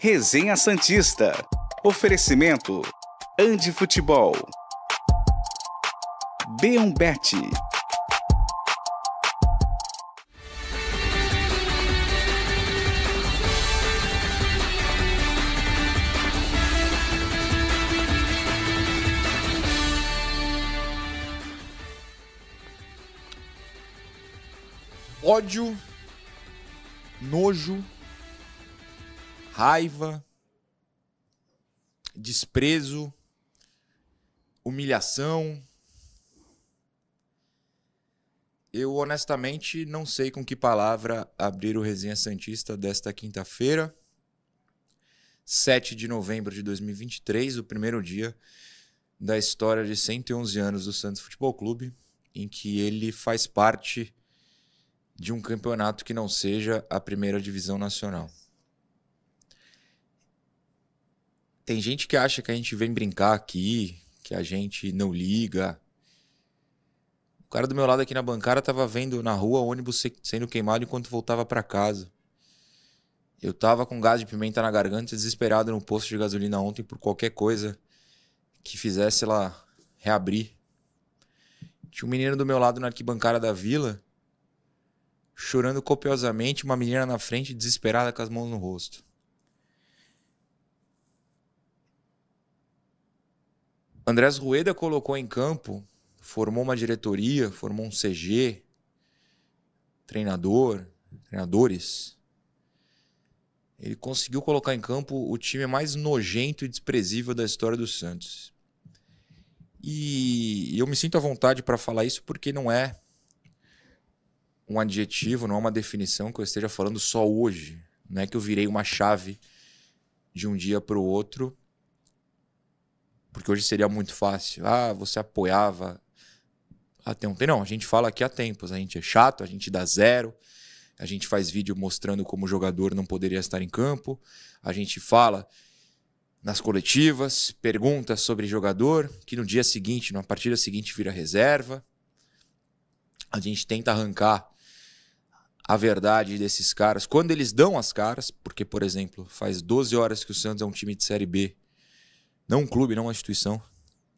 Resenha Santista. Oferecimento. Andi Futebol. B1Bet. ódio, nojo, raiva, desprezo, humilhação. Eu honestamente não sei com que palavra abrir o Resenha Santista desta quinta-feira, 7 de novembro de 2023, o primeiro dia da história de 111 anos do Santos Futebol Clube, em que ele faz parte de um campeonato que não seja a primeira divisão nacional. Tem gente que acha que a gente vem brincar aqui, que a gente não liga. O cara do meu lado aqui na bancada tava vendo na rua ônibus sendo queimado enquanto voltava para casa. Eu tava com gás de pimenta na garganta, desesperado no posto de gasolina ontem por qualquer coisa que fizesse ela reabrir. Tinha um menino do meu lado na arquibancada da vila, chorando copiosamente, uma menina na frente, desesperada com as mãos no rosto. Andrés Rueda colocou em campo, formou uma diretoria, formou um CG, treinador, treinadores. Ele conseguiu colocar em campo o time mais nojento e desprezível da história do Santos. E eu me sinto à vontade para falar isso porque não é um adjetivo, não é uma definição que eu esteja falando só hoje. Não é que eu virei uma chave de um dia para o outro, porque hoje seria muito fácil. Ah, você apoiava até ontem. Não, a gente fala aqui há tempos. A gente é chato, a gente dá zero. A gente faz vídeo mostrando como o jogador não poderia estar em campo. A gente fala nas coletivas, pergunta sobre jogador, que no dia seguinte, na partida seguinte, vira reserva. A gente tenta arrancar a verdade desses caras, quando eles dão as caras, porque, por exemplo, faz 12 horas que o Santos é um time de Série B, não um clube, não uma instituição,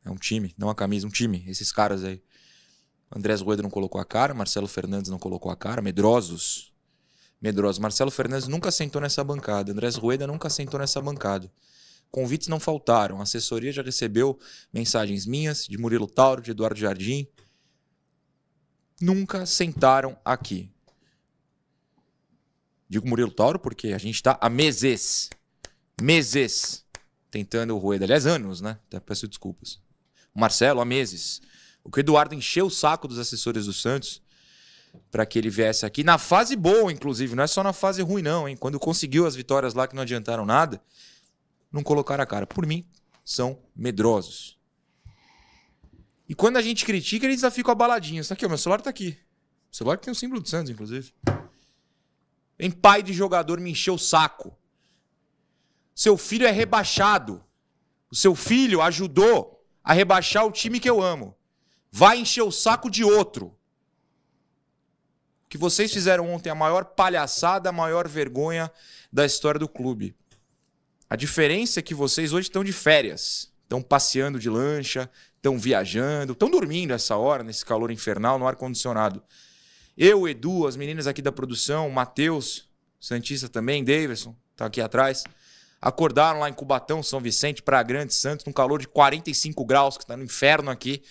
é um time, não a camisa, um time, esses caras aí. Andrés Rueda não colocou a cara, Marcelo Fernandes não colocou a cara, medrosos. Medrosos. Marcelo Fernandes nunca sentou nessa bancada, Andrés Rueda nunca sentou nessa bancada. Convites não faltaram, a assessoria já recebeu mensagens minhas, de Murilo Tauro, de Eduardo Jardim. Nunca sentaram aqui. Digo Murilo Tauro porque a gente está há meses, meses, tentando o Rueda. Aliás, anos, né? Até peço desculpas. O Marcelo, há meses. O que o Eduardo encheu o saco dos assessores do Santos para que ele viesse aqui. Na fase boa, inclusive. Não é só na fase ruim, não, hein? Quando conseguiu as vitórias lá que não adiantaram nada, não colocaram a cara. Por mim, são medrosos. E quando a gente critica, eles já ficam abaladinhos. Tá aqui, ó, meu celular tá aqui. O celular que tem o símbolo do Santos, inclusive. Vem pai de jogador me encher o saco. Seu filho é rebaixado. O seu filho ajudou a rebaixar o time que eu amo. Vai encher o saco de outro. O que vocês fizeram ontem, a maior palhaçada, a maior vergonha da história do clube. A diferença é que vocês hoje estão de férias. Estão passeando de lancha, estão viajando, estão dormindo essa hora, nesse calor infernal, no ar-condicionado. Eu, Edu, as meninas aqui da produção, Matheus, Santista também, Davidson, tá aqui atrás. Acordaram lá em Cubatão, São Vicente, Praia Grande, Santos, num calor de 45 graus, que tá no inferno aqui.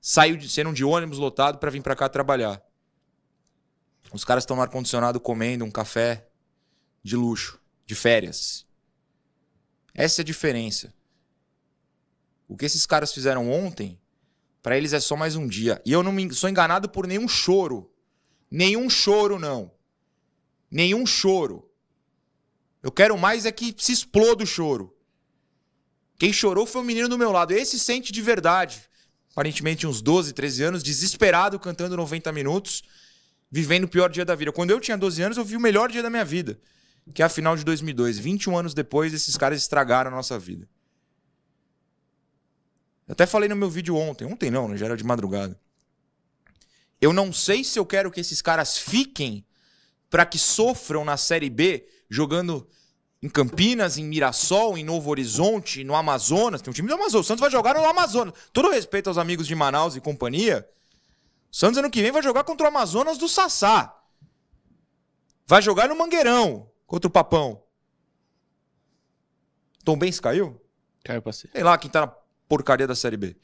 Saiu de, sendo de ônibus lotado para vir para cá trabalhar. Os caras estão no ar-condicionado comendo um café de luxo, de férias. Essa é a diferença. O que esses caras fizeram ontem, para eles é só mais um dia. E eu não me, sou enganado por nenhum choro Nenhum choro, não. Nenhum choro. Eu quero mais é que se exploda o choro. Quem chorou foi o menino do meu lado. Esse sente de verdade. Aparentemente, uns 12, 13 anos, desesperado, cantando 90 minutos, vivendo o pior dia da vida. Quando eu tinha 12 anos, eu vi o melhor dia da minha vida, que é a final de 2002. 21 anos depois, esses caras estragaram a nossa vida. Eu até falei no meu vídeo ontem. Ontem não, né? já era de madrugada. Eu não sei se eu quero que esses caras fiquem para que sofram na Série B jogando em Campinas, em Mirassol, em Novo Horizonte, no Amazonas. Tem um time do Amazonas. O Santos vai jogar no Amazonas. Todo respeito aos amigos de Manaus e companhia. O Santos ano que vem vai jogar contra o Amazonas do Sassá. Vai jogar no Mangueirão contra o Papão. Tom Benz caiu? Caiu pra ser. Sei lá quem tá na porcaria da Série B.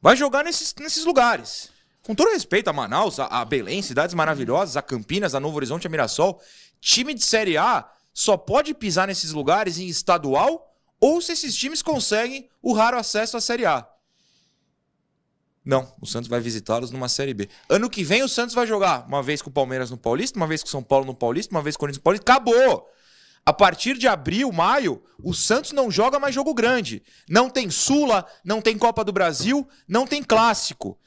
Vai jogar nesses, nesses lugares. Com todo respeito a Manaus, a, a Belém, cidades maravilhosas, a Campinas, a Novo Horizonte, a Mirassol. Time de Série A só pode pisar nesses lugares em estadual ou se esses times conseguem o raro acesso à Série A. Não, o Santos vai visitá-los numa Série B. Ano que vem o Santos vai jogar uma vez com o Palmeiras no Paulista, uma vez com o São Paulo no Paulista, uma vez com o Corinthians no Paulista. Acabou! A partir de abril, maio, o Santos não joga mais jogo grande. Não tem Sula, não tem Copa do Brasil, não tem Clássico.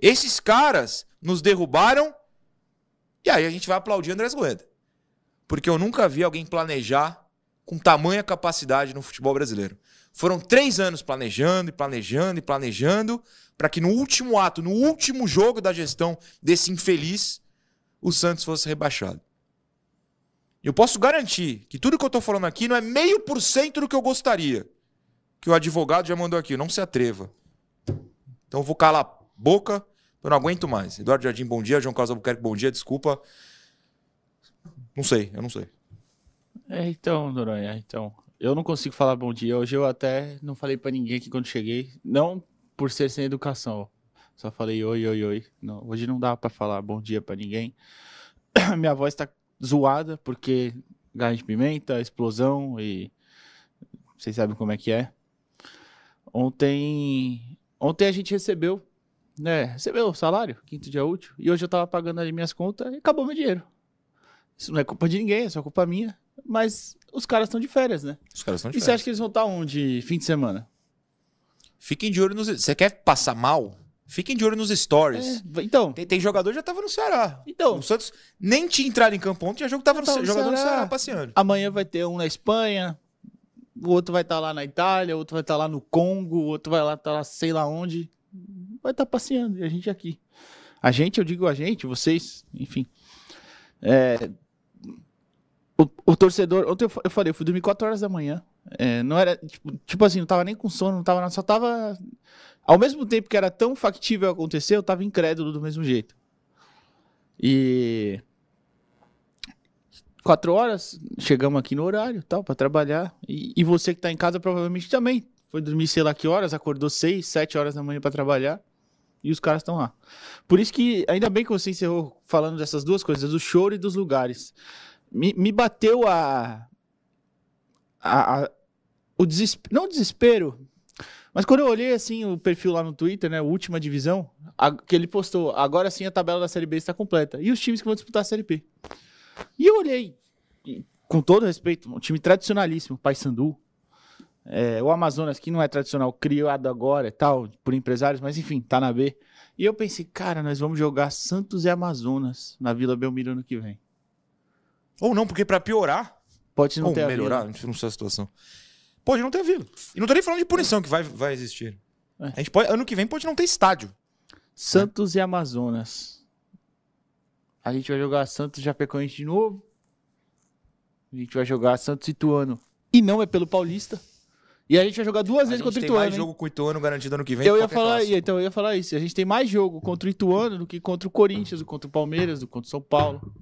Esses caras nos derrubaram e aí a gente vai aplaudir Andrés Goeda. Porque eu nunca vi alguém planejar com tamanha capacidade no futebol brasileiro. Foram três anos planejando e planejando e planejando para que no último ato, no último jogo da gestão desse infeliz, o Santos fosse rebaixado. Eu posso garantir que tudo que eu estou falando aqui não é meio por cento do que eu gostaria. Que o advogado já mandou aqui, não se atreva. Então eu vou calar a boca, eu não aguento mais. Eduardo Jardim, bom dia. João Carlos Albuquerque, bom dia. Desculpa. Não sei, eu não sei. É, então, Noronha, então. Eu não consigo falar bom dia. Hoje eu até não falei para ninguém aqui quando cheguei. Não por ser sem educação. Só falei oi, oi, oi. Não, hoje não dá para falar bom dia para ninguém. Minha voz tá zoada porque gás de pimenta, explosão e vocês sabem como é que é. Ontem, ontem a gente recebeu, né? Recebeu o salário, quinto dia útil, e hoje eu tava pagando ali minhas contas e acabou meu dinheiro. Isso não é culpa de ninguém, é só culpa minha. Mas os caras estão de férias, né? Os caras estão de E você férias. acha que eles vão estar onde fim de semana? Fiquem de olho nos. Você quer passar mal? Fiquem de olho nos stories. É, então, Tem, tem jogador que já tava no Ceará. Então. O Santos nem tinha entrado em campo ontem, tinha jogo tava no, Já tava no jogador no Ceará. Ceará passeando. amanhã vai ter um na Espanha, o outro vai estar lá na Itália, o outro vai estar lá no Congo, o outro vai lá estar lá sei lá onde. Vai estar passeando, e a gente aqui. A gente, eu digo a gente, vocês, enfim. É, o, o torcedor, ontem eu, eu falei, eu fui dormir 4 horas da manhã. É, não era, tipo, tipo assim, não tava nem com sono, não tava nada, só tava. Ao mesmo tempo que era tão factível acontecer, eu tava incrédulo do mesmo jeito. E. Quatro horas, chegamos aqui no horário, tal, para trabalhar. E, e você que tá em casa provavelmente também foi dormir sei lá que horas, acordou seis, sete horas da manhã para trabalhar. E os caras estão lá. Por isso que, ainda bem que você encerrou falando dessas duas coisas, do choro e dos lugares. Me, me bateu a, a, a- o desespero, não o desespero, mas quando eu olhei assim o perfil lá no Twitter, né, última divisão, a- que ele postou, agora sim a tabela da Série B está completa e os times que vão disputar a Série B. E eu olhei, com todo respeito, um time tradicionalíssimo, Paysandu, é, o Amazonas que não é tradicional, criado agora e tal, por empresários, mas enfim, tá na B. E eu pensei, cara, nós vamos jogar Santos e Amazonas na Vila Belmiro ano que vem. Ou não, porque pra piorar, Pode não ou ter a melhorar, Vila. não sei a situação. Pode não ter vila. E não tô nem falando de punição que vai, vai existir. É. A gente pode, ano que vem pode não ter estádio. Santos e Amazonas. A gente vai jogar Santos e Chapecoense de novo. A gente vai jogar Santos e Ituano. E não é pelo Paulista. E a gente vai jogar duas A vezes gente contra o tem Ituano. mais hein? jogo com o Ituano garantido ano que vem. Eu ia falar, clássico. então eu ia falar isso. A gente tem mais jogo contra o Ituano do que contra o Corinthians, do contra o Palmeiras, do contra o São Paulo.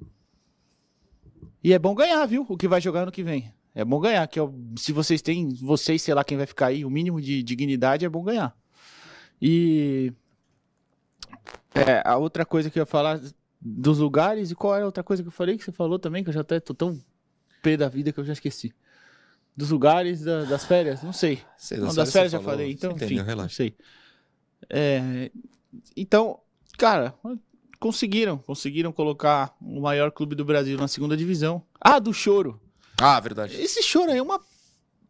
E é bom ganhar, viu? O que vai jogar ano que vem. É bom ganhar, que é se vocês têm, vocês, sei lá quem vai ficar aí, o mínimo de dignidade é bom ganhar. E é, a outra coisa que eu ia falar dos lugares, e qual era a outra coisa que eu falei que você falou também, que eu já até tô tão pé da vida que eu já esqueci. Dos lugares, da- das férias, não sei. Sei, Não, das das férias férias já falou, falei, então, entendeu, enfim, não relaxa. sei. É, então, cara, conseguiram, conseguiram colocar o maior clube do Brasil na segunda divisão. Ah, do choro. Ah, verdade. Esse choro aí é uma,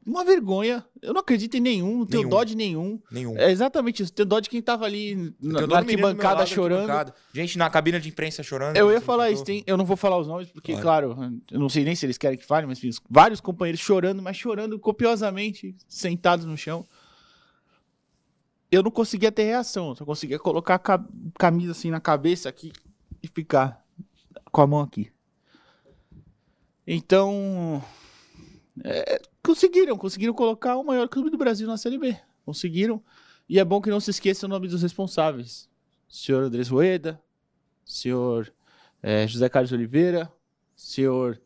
uma vergonha. Eu não acredito em nenhum, não tenho Nenhum. dó de nenhum. Nenhum. É exatamente isso, tenho dó de quem tava ali na, na arquibancada lado, chorando. arquibancada. Gente na cabine de imprensa chorando. Eu ia falar isso, tem, eu não vou falar os nomes, porque, claro, eu não sei nem se eles querem que fale, mas enfim, vários companheiros chorando, mas chorando copiosamente, sentados no chão. Eu não conseguia ter reação, só conseguia colocar a ca- camisa assim na cabeça aqui e ficar com a mão aqui. Então, É, conseguiram, conseguiram colocar o maior clube do Brasil na Série B. Conseguiram. E é bom que não se esqueça o nome dos responsáveis. Senhor Andrés Rueda, senhor é, José Carlos Oliveira, senhor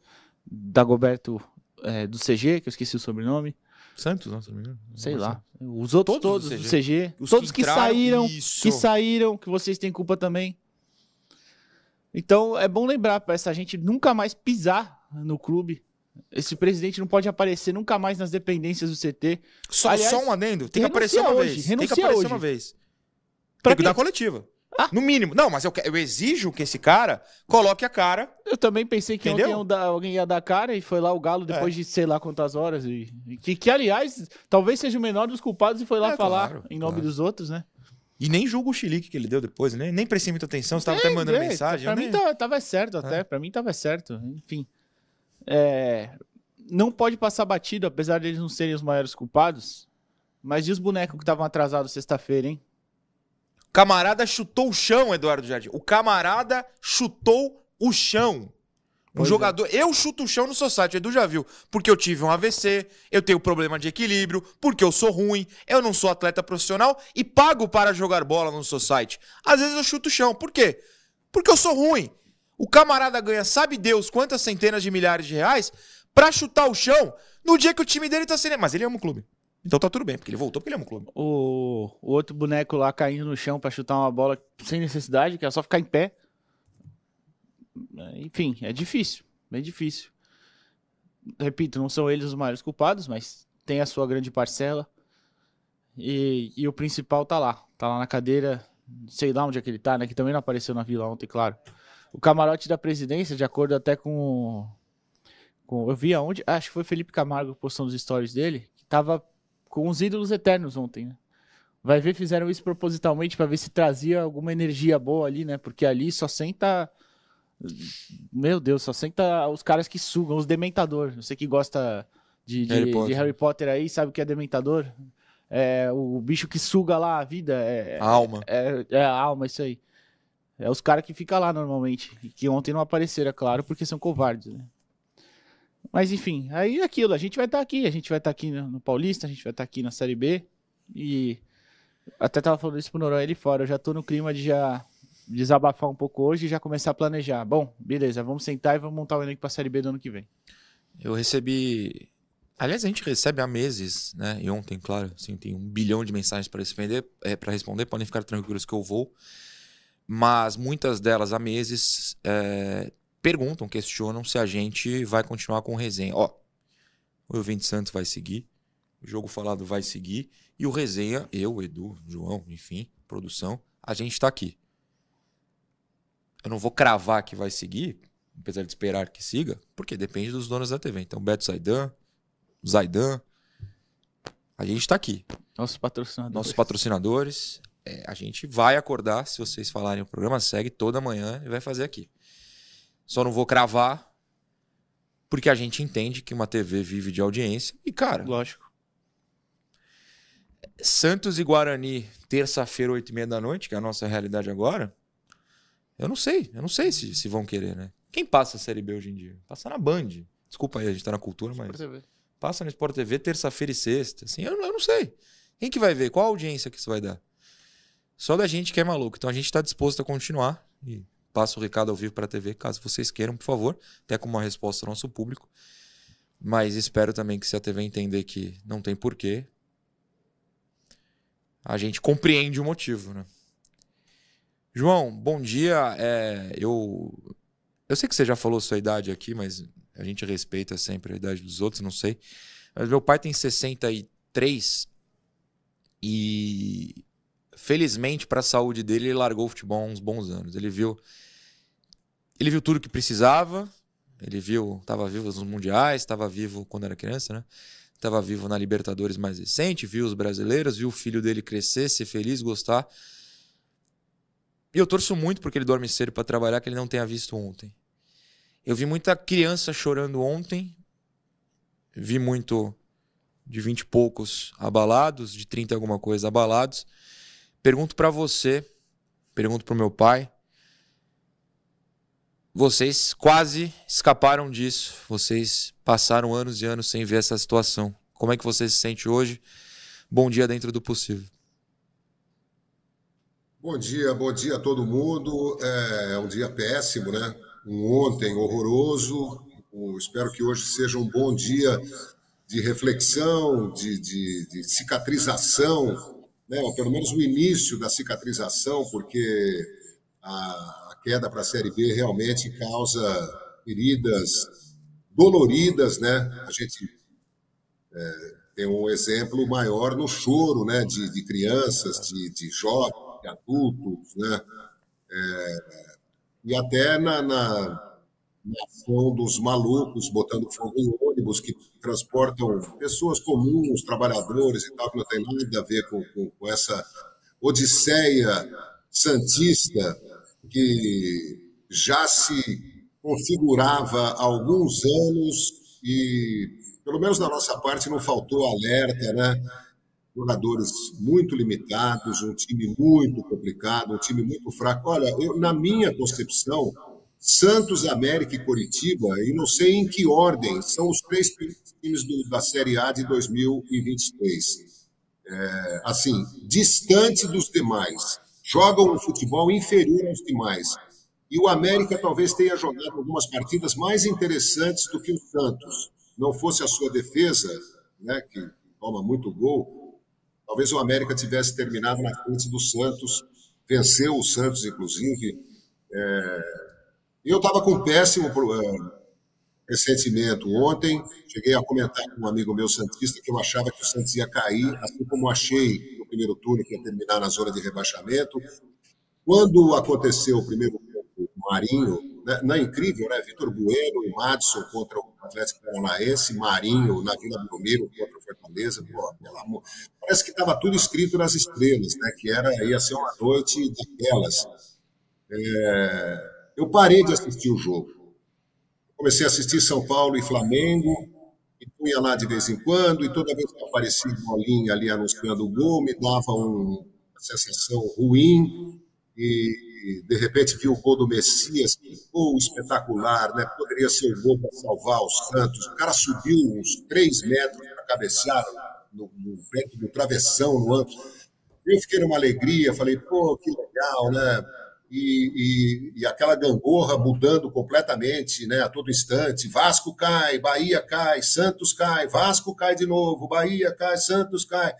Dagoberto é, do CG, que eu esqueci o sobrenome. Santos, não, se não me engano. Sei Não lá. Os outros Todos todos, do CG. Os todos que, entraram, saíram, isso. que saíram, que vocês têm culpa também. Então é bom lembrar para essa gente nunca mais pisar no clube. Esse presidente não pode aparecer nunca mais nas dependências do CT. Só, Aliás, só um adendo. Tem que aparecer uma hoje, vez. Tem que aparecer hoje. uma vez. Pra Tem que quê? dar coletiva. Ah. No mínimo. Não, mas eu, eu exijo que esse cara coloque a cara. Eu também pensei que Entendeu? ontem alguém ia dar cara e foi lá o Galo depois de sei lá quantas horas. E, que, que, aliás, talvez seja o menor dos culpados e foi lá É, falar claro, em nome claro. dos outros, né? E nem julgo o chilique que ele deu depois, né? Nem prestei muita atenção. Você tava até É, mandando é, mensagem. Pra mim nem- tava, tava certo até. Pra mim tava certo. Enfim. É, não pode passar batido, apesar deles não serem os maiores culpados. Mas e os bonecos que estavam atrasados sexta-feira, hein? Camarada chutou o chão, Eduardo Jardim. O camarada chutou o chão. Pois é. jogador. Eu chuto o chão no Society, o Edu já viu. Porque eu tive um AVC, eu tenho problema de equilíbrio, porque eu sou ruim, eu não sou atleta profissional e pago para jogar bola no Society. Às vezes eu chuto o chão. Por quê? Porque eu sou ruim. O camarada ganha, sabe Deus, quantas centenas de milhares de reais pra chutar o chão no dia que o time dele tá sendo. Mas ele ama o clube. Então tá tudo bem, porque ele voltou porque ele ama o clube. O, o outro boneco lá caindo no chão pra chutar uma bola sem necessidade, que é só ficar em pé. Enfim, é difícil. Bem difícil. Repito, não são eles os maiores culpados, mas tem a sua grande parcela. E, e o principal tá lá. Tá lá na cadeira. Sei lá onde é que ele tá, né? Que também não apareceu na vila ontem, claro. O camarote da presidência, de acordo até com. com eu vi aonde. Acho que foi Felipe Camargo postando os stories dele. Que tava com os ídolos eternos ontem, né? Vai ver, fizeram isso propositalmente pra ver se trazia alguma energia boa ali, né? Porque ali só senta. Meu Deus, só senta os caras que sugam, os dementador. Você que gosta de, de- Harry de Potter. Harry Potter aí, sabe o que é dementador? É o bicho que suga lá a vida. É, A alma. é, é a alma, isso aí. É os caras que ficam lá normalmente. E que ontem não apareceram, é claro, porque são covardes, né? Mas enfim, aí é aquilo, a gente vai estar aqui, a gente vai estar aqui no, Paulista, a gente vai estar aqui na Série B. E até tava falando isso pro Noronha ali fora, eu já tô no clima de já desabafar um pouco hoje e já começar a planejar. Bom, beleza, vamos sentar e vamos montar o elenco pra Série B do ano que vem. Eu recebi. Aliás, a gente recebe há meses, né? E ontem, claro, assim, tem um bilhão de mensagens para responder, é, para responder. Podem ficar tranquilos que eu vou. Mas muitas delas há meses é, perguntam, questionam se a gente vai continuar com o resenha. Ó, o Evento Santos vai seguir, o Jogo Falado vai seguir, e o resenha, eu, Edu, João, enfim, produção, a gente tá aqui. Eu não vou cravar que vai seguir, apesar de esperar que siga, porque depende dos donos da TV. Então, Beto Zaidan, Zaidan, a gente tá aqui. Nossos patrocinadores. Nossos patrocinadores, é, a gente vai acordar, se vocês falarem o programa, segue toda manhã e vai fazer aqui. Só não vou cravar, porque a gente entende que uma TV vive de audiência. E, cara, Lógico. Santos e Guarani, terça-feira, oito e meia da noite, que é a nossa realidade agora. Eu não sei, eu não sei se, se vão querer, né? Quem passa a Série B hoje em dia? Passa na Band. Desculpa aí, a gente tá na cultura, mas passa no Sport TV terça-feira e sexta. Assim, eu, eu não sei. Quem que vai ver? Qual a audiência que isso vai dar? Só da gente que é maluco. Então a gente está disposto a continuar. E passo o recado ao vivo para a TV, caso vocês queiram, por favor. Até como uma resposta ao nosso público. Mas espero também que se a TV entender que não tem porquê, a gente compreende o motivo, né? João, bom dia. É, eu, eu sei que você já falou sua idade aqui, mas a gente respeita sempre a idade dos outros, não sei. Mas meu pai tem 63 e felizmente para a saúde dele ele largou o futebol há uns bons anos. Ele viu ele viu tudo que precisava. Ele viu, estava vivo nos mundiais, estava vivo quando era criança, né? Estava vivo na Libertadores mais recente, viu os brasileiros, viu o filho dele crescer, ser feliz, gostar. E eu torço muito porque ele dorme cedo para trabalhar que ele não tenha visto ontem. Eu vi muita criança chorando ontem. Vi muito de 20 e poucos abalados, de 30 e alguma coisa abalados. Pergunto para você, pergunto pro meu pai. vocês quase escaparam disso. Vocês passaram anos e anos sem ver essa situação. Como é que você se sente hoje? Bom dia dentro do possível. Bom dia, bom dia a todo mundo. É um dia péssimo, né? Um ontem horroroso. espero que hoje seja um bom dia de reflexão, de, de, de cicatrização, né? Ou pelo menos o início da cicatrização, porque a, queda para a Série B realmente causa feridas doloridas, né? A gente é, tem um exemplo maior no choro, né? De, de crianças, de, de jovens de adultos, né? É, e até na, na, na, ação dos malucos botando fogo em ônibus que transportam pessoas comuns, trabalhadores e tal, que não tem nada a ver com, com, com essa odisseia santista que já se configurava há alguns anos e, pelo menos da nossa parte, não faltou alerta, né? jogadores muito limitados, um time muito complicado, um time muito fraco. Olha, eu, na minha concepção, Santos, América e Coritiba, e não sei em que ordem, são os três times do, da Série A de 2023. É, assim, distante dos demais, jogam um futebol inferior aos demais. E o América talvez tenha jogado algumas partidas mais interessantes do que o Santos. Não fosse a sua defesa, né, que toma muito gol, Talvez o América tivesse terminado na frente do Santos, venceu o Santos, inclusive. É... Eu estava com um péssimo é, pressentimento ontem. Cheguei a comentar com um amigo meu santista que eu achava que o Santos ia cair, assim como achei no primeiro turno que ia terminar na zona de rebaixamento. Quando aconteceu o primeiro tempo, o Marinho né, não é incrível, né? Vitor Bueno e Madison contra o Atlético Paranaense, Marinho na Vila Belmiro contra o Fortaleza. Pô, pelo amor. Parece que estava tudo escrito nas estrelas, né? Que era, ia ser uma noite daquelas. É, eu parei de assistir o jogo. Comecei a assistir São Paulo e Flamengo, e punha lá de vez em quando, e toda vez que aparecia bolinha ali anunciando o gol, me dava um, uma sensação ruim, e de repente viu o gol do Messias, que gol espetacular, né? Poderia ser o gol para salvar os Santos. O cara subiu uns três metros para cabecear no, no travessão, no ângulo. Eu fiquei numa alegria, falei, pô, que legal, né? E, e, e, aquela gangorra mudando completamente, né, a todo instante. Vasco cai, Bahia cai, Santos cai, Vasco cai de novo, Bahia cai, Santos cai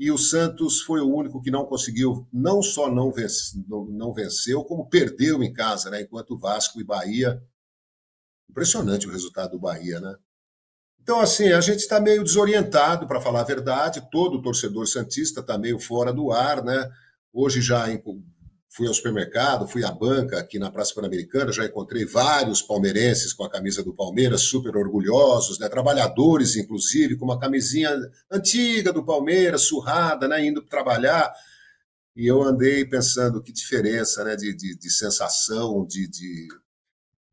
e o Santos foi o único que não conseguiu, não só não, vence, não, não venceu, como perdeu em casa, né? enquanto Vasco e Bahia. Impressionante o resultado do Bahia, né? Então, assim, a gente está meio desorientado, para falar a verdade, todo torcedor Santista está meio fora do ar, né? Hoje já fui ao supermercado, fui à banca aqui na Praça Pan-Americana, já encontrei vários palmeirenses com a camisa do Palmeiras, super orgulhosos, né? trabalhadores, inclusive, com uma camisinha antiga do Palmeiras, surrada, né? indo trabalhar. E eu andei pensando que diferença né? de, de, de sensação, de, de.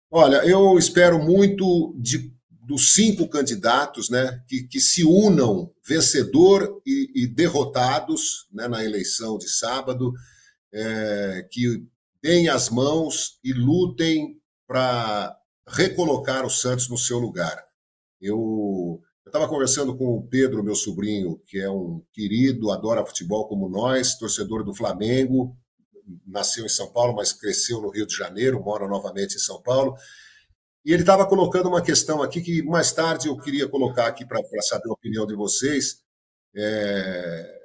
Olha, eu espero muito de, dos cinco candidatos né? que, que se unam, vencedor e, e derrotados, né? na eleição de sábado é, que deem as mãos e lutem para recolocar o Santos no seu lugar. Eu estava conversando com o Pedro, meu sobrinho, que é um querido, adora futebol como nós, torcedor do Flamengo, nasceu em São Paulo, mas cresceu no Rio de Janeiro, mora novamente em São Paulo. E ele estava colocando uma questão aqui que mais tarde eu queria colocar aqui para saber a opinião de vocês. É,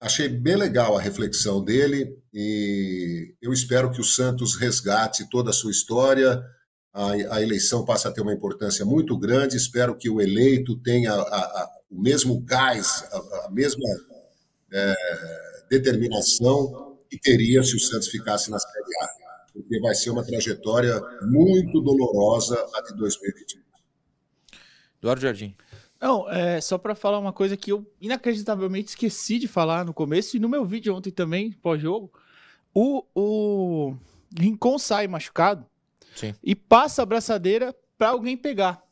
Achei bem legal a reflexão dele e eu espero que o Santos resgate toda a sua história. A, a eleição passa a ter uma importância muito grande. Espero que o eleito tenha a, a, o mesmo gás, a, mesma é, determinação que teria se o Santos ficasse na Série A, porque vai ser uma trajetória muito dolorosa a de 2021. Eduardo Jardim. Não, é só para falar uma coisa que eu inacreditavelmente esqueci de falar no começo e no meu vídeo ontem também, pós-jogo. O, o Rincon sai machucado Sim. e passa a braçadeira para alguém pegar.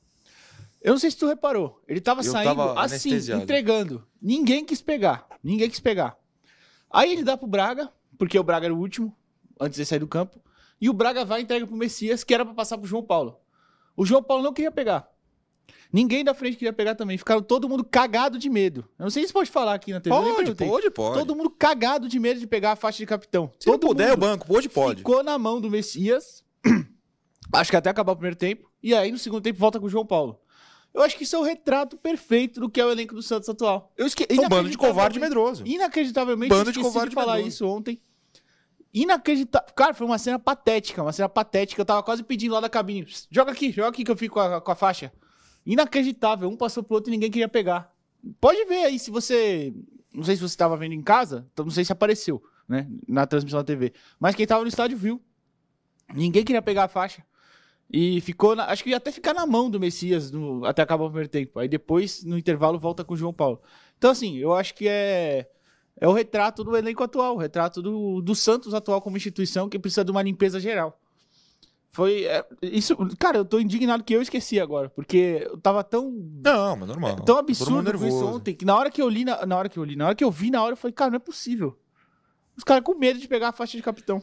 Eu não sei se tu reparou. Ele tava eu saindo tava assim, entregando. Ninguém quis pegar. Ninguém quis pegar. Aí ele dá pro Braga, porque o Braga era o último, antes de sair do campo. E o Braga vai e entrega pro Messias, que era pra passar pro João Paulo. O João Paulo não queria pegar. Ninguém da frente queria pegar também. Ficaram todo mundo cagado de medo. Eu não sei se pode falar aqui na TV. Pode, pode, pode. Todo mundo cagado de medo de pegar a faixa de capitão. Se não todo puder, mundo o banco. Pode, pode. ficou na mão do Messias. acho que até acabar o primeiro tempo. E aí, no segundo tempo, volta com o João Paulo. Eu acho que isso é o retrato perfeito do que é o elenco do Santos atual. Eu esque... É um bando de covarde medroso. Inacreditavelmente, Bando eu de covarde de falar medroso. isso ontem. Inacreditável. Cara, foi uma cena patética, uma cena patética. Eu tava quase pedindo lá da cabine. "Psst, Joga aqui, joga aqui que eu fico com a, com a faixa. Inacreditável. Um passou pro outro e ninguém queria pegar. Pode ver aí se você. Não sei se você tava vendo em casa, então não sei se apareceu, né? Na transmissão da TV. Mas quem tava no estádio viu. Ninguém queria pegar a faixa. E ficou, na- acho que ia até ficar na mão do Messias no- até acabar o primeiro tempo. Aí depois, no intervalo, volta com o João Paulo. Então, assim, eu acho que é, é o retrato do elenco atual, o retrato do, do Santos atual como instituição que precisa de uma limpeza geral. Foi. é, isso, cara, eu tô indignado que eu esqueci agora, porque eu tava tão. Não, mas normal. Tão Todo mundo absurdo isso ontem, que na hora que eu li, na, na hora que eu li, na hora que eu vi, na hora eu falei, cara, não é possível. Os caras com medo de pegar a faixa de capitão.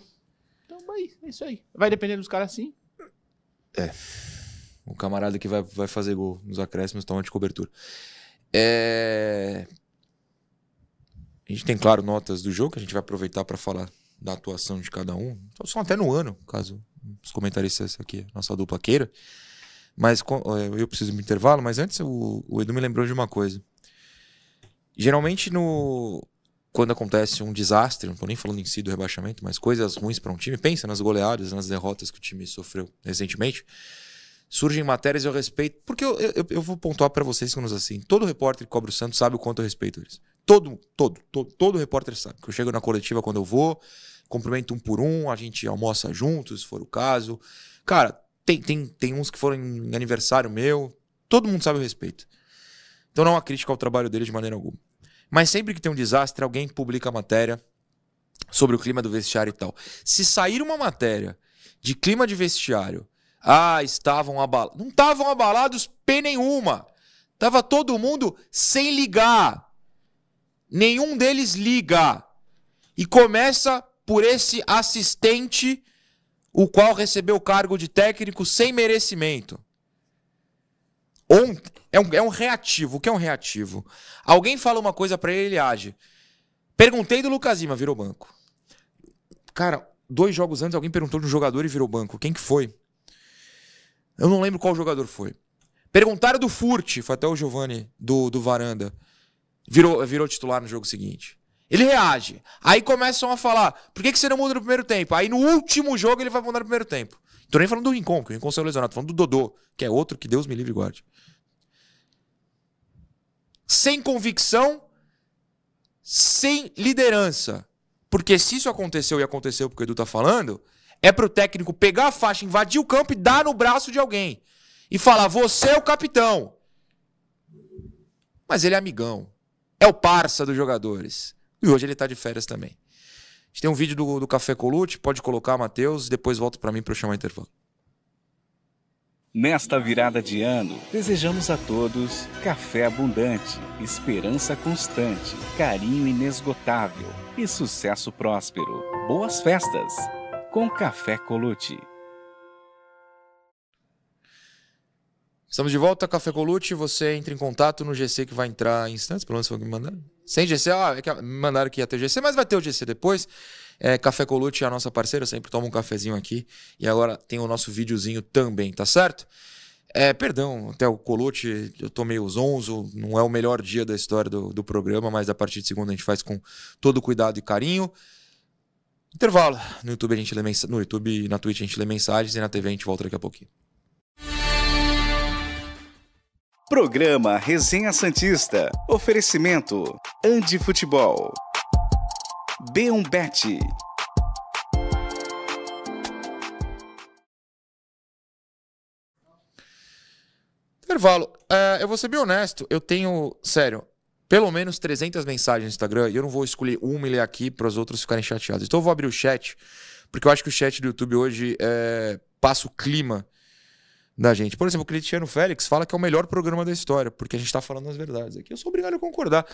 Então, aí, é isso aí. Vai depender dos caras sim. O camarada que vai, vai fazer gol nos acréscimos toma de cobertura. É... A gente tem, claro, notas do jogo que a gente vai aproveitar para falar da atuação de cada um. Então, São até no ano, caso os comentaristas aqui, nossa dupla queira. Mas eh, eu preciso de um intervalo, mas antes o, o Edu me lembrou de uma coisa. Geralmente no quando acontece um desastre, não tô nem falando em si do rebaixamento, mas coisas ruins para um time, pensa nas goleadas, nas derrotas que o time sofreu recentemente surgem matérias eu respeito. Porque eu, eu, eu vou pontuar pra vocês que nos assim. Todo repórter que cobre o Santos sabe o quanto eu respeito eles. Todo, todo, todo, todo repórter sabe. Que eu chego na coletiva quando eu vou, cumprimento um por um, a gente almoça juntos, se for o caso. Cara, tem, tem, tem uns que foram em aniversário meu. Todo mundo sabe o respeito. Então não há crítica ao trabalho dele de maneira alguma. Mas sempre que tem um desastre, alguém publica a matéria sobre o clima do vestiário e tal. Se sair uma matéria de clima de vestiário ah, estavam abalados. Não estavam abalados P nenhuma. Tava todo mundo sem ligar. Nenhum deles liga. E começa por esse assistente, o qual recebeu o cargo de técnico sem merecimento. Ontem, é um, é um reativo. O que é um reativo? Alguém fala uma coisa pra ele, ele age. Perguntei do Lucas Lima, virou banco. Cara, dois jogos antes alguém perguntou de um jogador e virou banco. Quem que foi? Eu não lembro qual jogador foi. Perguntaram do Furt, foi até o Giovanni do, do Varanda. Virou, virou titular no jogo seguinte. Ele reage. Aí começam a falar: por que, que você não muda no primeiro tempo? Aí no último jogo ele vai mudar no primeiro tempo. Tô nem falando do Rincon, que o Rincon saiu lesionado. Tô falando do Dodô, que é outro que Deus me livre e guarde. Sem convicção, sem liderança. Porque se isso aconteceu e aconteceu porque o Edu tá falando, é pro técnico pegar a faixa, invadir o campo e dar no braço de alguém. E falar, você é o capitão. Mas ele é amigão. É o parça dos jogadores. E hoje ele tá de férias também. A gente tem um vídeo do, do Café Colute, pode colocar, Matheus, depois volta para mim para eu chamar o intervalo. Nesta virada de ano, desejamos a todos café abundante, esperança constante, carinho inesgotável e sucesso próspero. Boas festas! Com Café Colute. Estamos de volta, Café Colute. Você entra em contato no GC que vai entrar em instantes, pelo menos foi o que me mandaram. Sem GC, ah, é que mandaram que ia ter GC, mas vai ter o GC depois. É, Café Colute é a nossa parceira, sempre tomo um cafezinho aqui. E agora tem o nosso videozinho também, tá certo? É, perdão, até o Colute, eu tô meio zonzo, não é o melhor dia da história do, do programa, mas a partir de segunda a gente faz com todo cuidado e carinho. Intervalo. No YouTube a gente lê mensa- no YouTube e na Twitch a gente lê mensagens e na TV a gente volta daqui a pouquinho. Programa Resenha Santista. Oferecimento: Andi Futebol. B1 Bet. Intervalo. É, eu vou ser bem honesto, eu tenho, sério, pelo menos 300 mensagens no Instagram e eu não vou escolher uma e ler aqui para os outros ficarem chateados. Então eu vou abrir o chat, porque eu acho que o chat do YouTube hoje é, passa o clima da gente. Por exemplo, o Cristiano Félix fala que é o melhor programa da história, porque a gente tá falando as verdades aqui. Eu sou obrigado a concordar.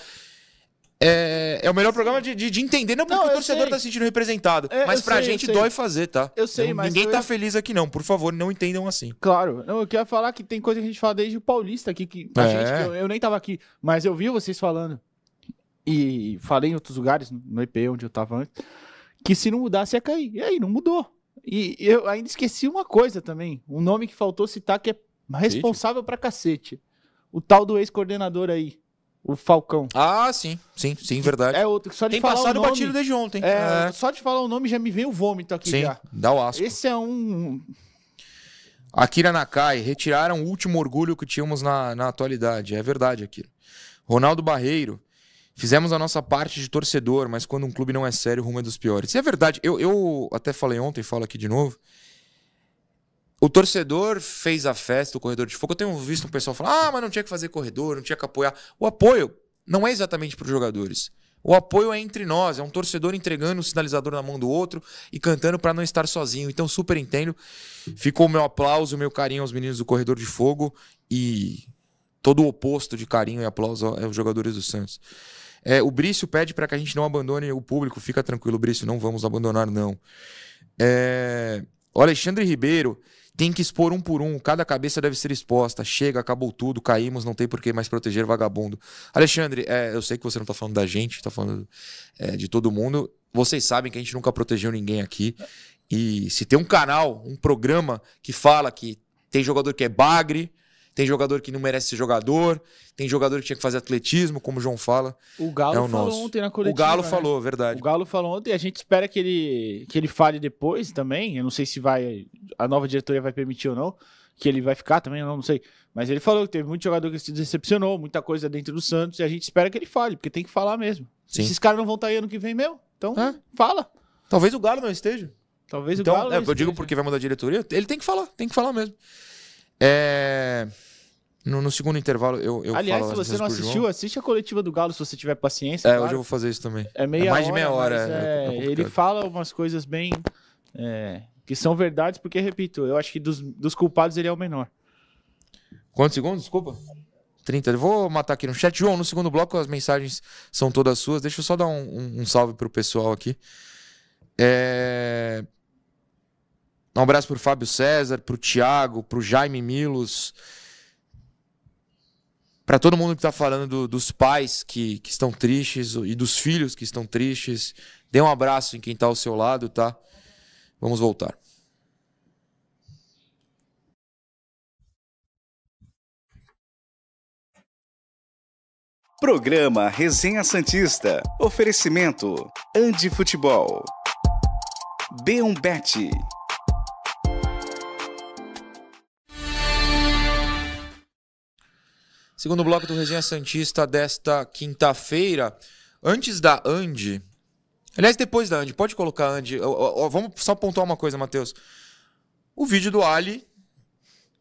É, é o melhor programa de, de, de entender, não porque Não, o torcedor sei. tá se sentindo representado. É, mas pra sei, gente dói fazer, tá? Eu sei, Não- mas Ninguém tá ia- feliz aqui, não. Por favor, não entendam assim. Claro. Não, eu queria falar que tem coisa que a gente fala desde o Paulista aqui, que É. gente, que eu, eu nem tava aqui, mas eu vi vocês falando. E falei em outros lugares, no EP onde eu tava antes, que se não mudasse ia cair. E aí, não mudou. E eu ainda esqueci uma coisa também. Um nome que faltou citar que é responsável pra cacete. O tal do ex-coordenador aí. O Falcão. Ah, sim. Sim, sim, verdade. É outro que só de Tem falar passado o nome, batido desde ontem. é, É. Só de falar o nome já me vem o vômito aqui Sim, já. dá o asco. Esse é um. Akira Nakai, retiraram o último orgulho que tínhamos na, na atualidade. É verdade, Akira. Ronaldo Barreiro, fizemos a nossa parte de torcedor, mas quando um clube não é sério, o rumo é dos piores. E é verdade, eu, eu até falei ontem, falo aqui de novo. O torcedor fez a festa, o corredor de fogo. Eu tenho visto um pessoal falar: ah, mas não tinha que fazer corredor, não tinha que apoiar. O apoio não é exatamente para os jogadores. O apoio é entre nós, é um torcedor entregando o sinalizador na mão do outro e cantando para não estar sozinho. Então, super entendo. Ficou o meu aplauso, o meu carinho aos meninos do Corredor de Fogo e todo o oposto de carinho e aplauso aos jogadores do Santos. É, o Brício pede para que a gente não abandone o público. Fica tranquilo, Brício, não vamos abandonar, não. É, o Alexandre Ribeiro tem que expor um por um. Cada cabeça deve ser exposta. Chega, acabou tudo, caímos, não tem por que mais proteger vagabundo. Alexandre, é, eu sei que você não tá falando da gente, tá falando é, de todo mundo. Vocês sabem que a gente nunca protegeu ninguém aqui. E se tem um canal, um programa que fala que tem jogador que é bagre, tem jogador que não merece ser jogador, tem jogador que tinha que fazer atletismo, como o João fala. O Galo É o falou nosso. ontem na O coletiva. Galo né? falou, verdade. O Galo falou ontem, a gente espera que ele, que ele fale depois também. Eu não sei se vai. A nova diretoria vai permitir ou não. Que ele vai ficar também, eu não, sei. Mas ele falou que teve muito jogador que se decepcionou, muita coisa dentro do Santos, e a gente espera que ele fale, porque tem que falar mesmo. Sim. Esses caras não vão estar aí ano que vem mesmo. Então, É. fala. Talvez o Galo não esteja. Talvez Então, o Galo. é, não eu digo esteja. porque vai mudar a diretoria. Ele tem que falar, tem que falar mesmo. É, No, no segundo intervalo, eu, eu Aliás, falo se você não assistiu, assiste a coletiva do Galo se você tiver paciência. É, claro. hoje eu vou fazer isso também. É meia mais de hora, meia hora, é, é, é ele fala umas coisas bem. é, que são verdades, porque, repito, eu acho que dos, dos culpados ele é o menor. Quantos segundos? Desculpa. 30. Eu vou matar aqui no chat. João, no segundo bloco as mensagens são todas suas. Deixa eu só dar um, um, um salve pro pessoal aqui. É... Um abraço pro Fábio César, pro Thiago, pro Jaime Milos. Pra todo mundo que tá falando do- dos pais que, que estão tristes e dos filhos que estão tristes. Dê um abraço em quem tá ao seu lado, tá? Vamos voltar. Programa Resenha Santista. Oferecimento: Andi Futebol. B1Bet. Segundo bloco do Resenha Santista desta quinta-feira. Antes da Andy. Aliás, depois da Andy, pode colocar a Andy. Vamos só pontuar uma coisa, Matheus. O vídeo do Ali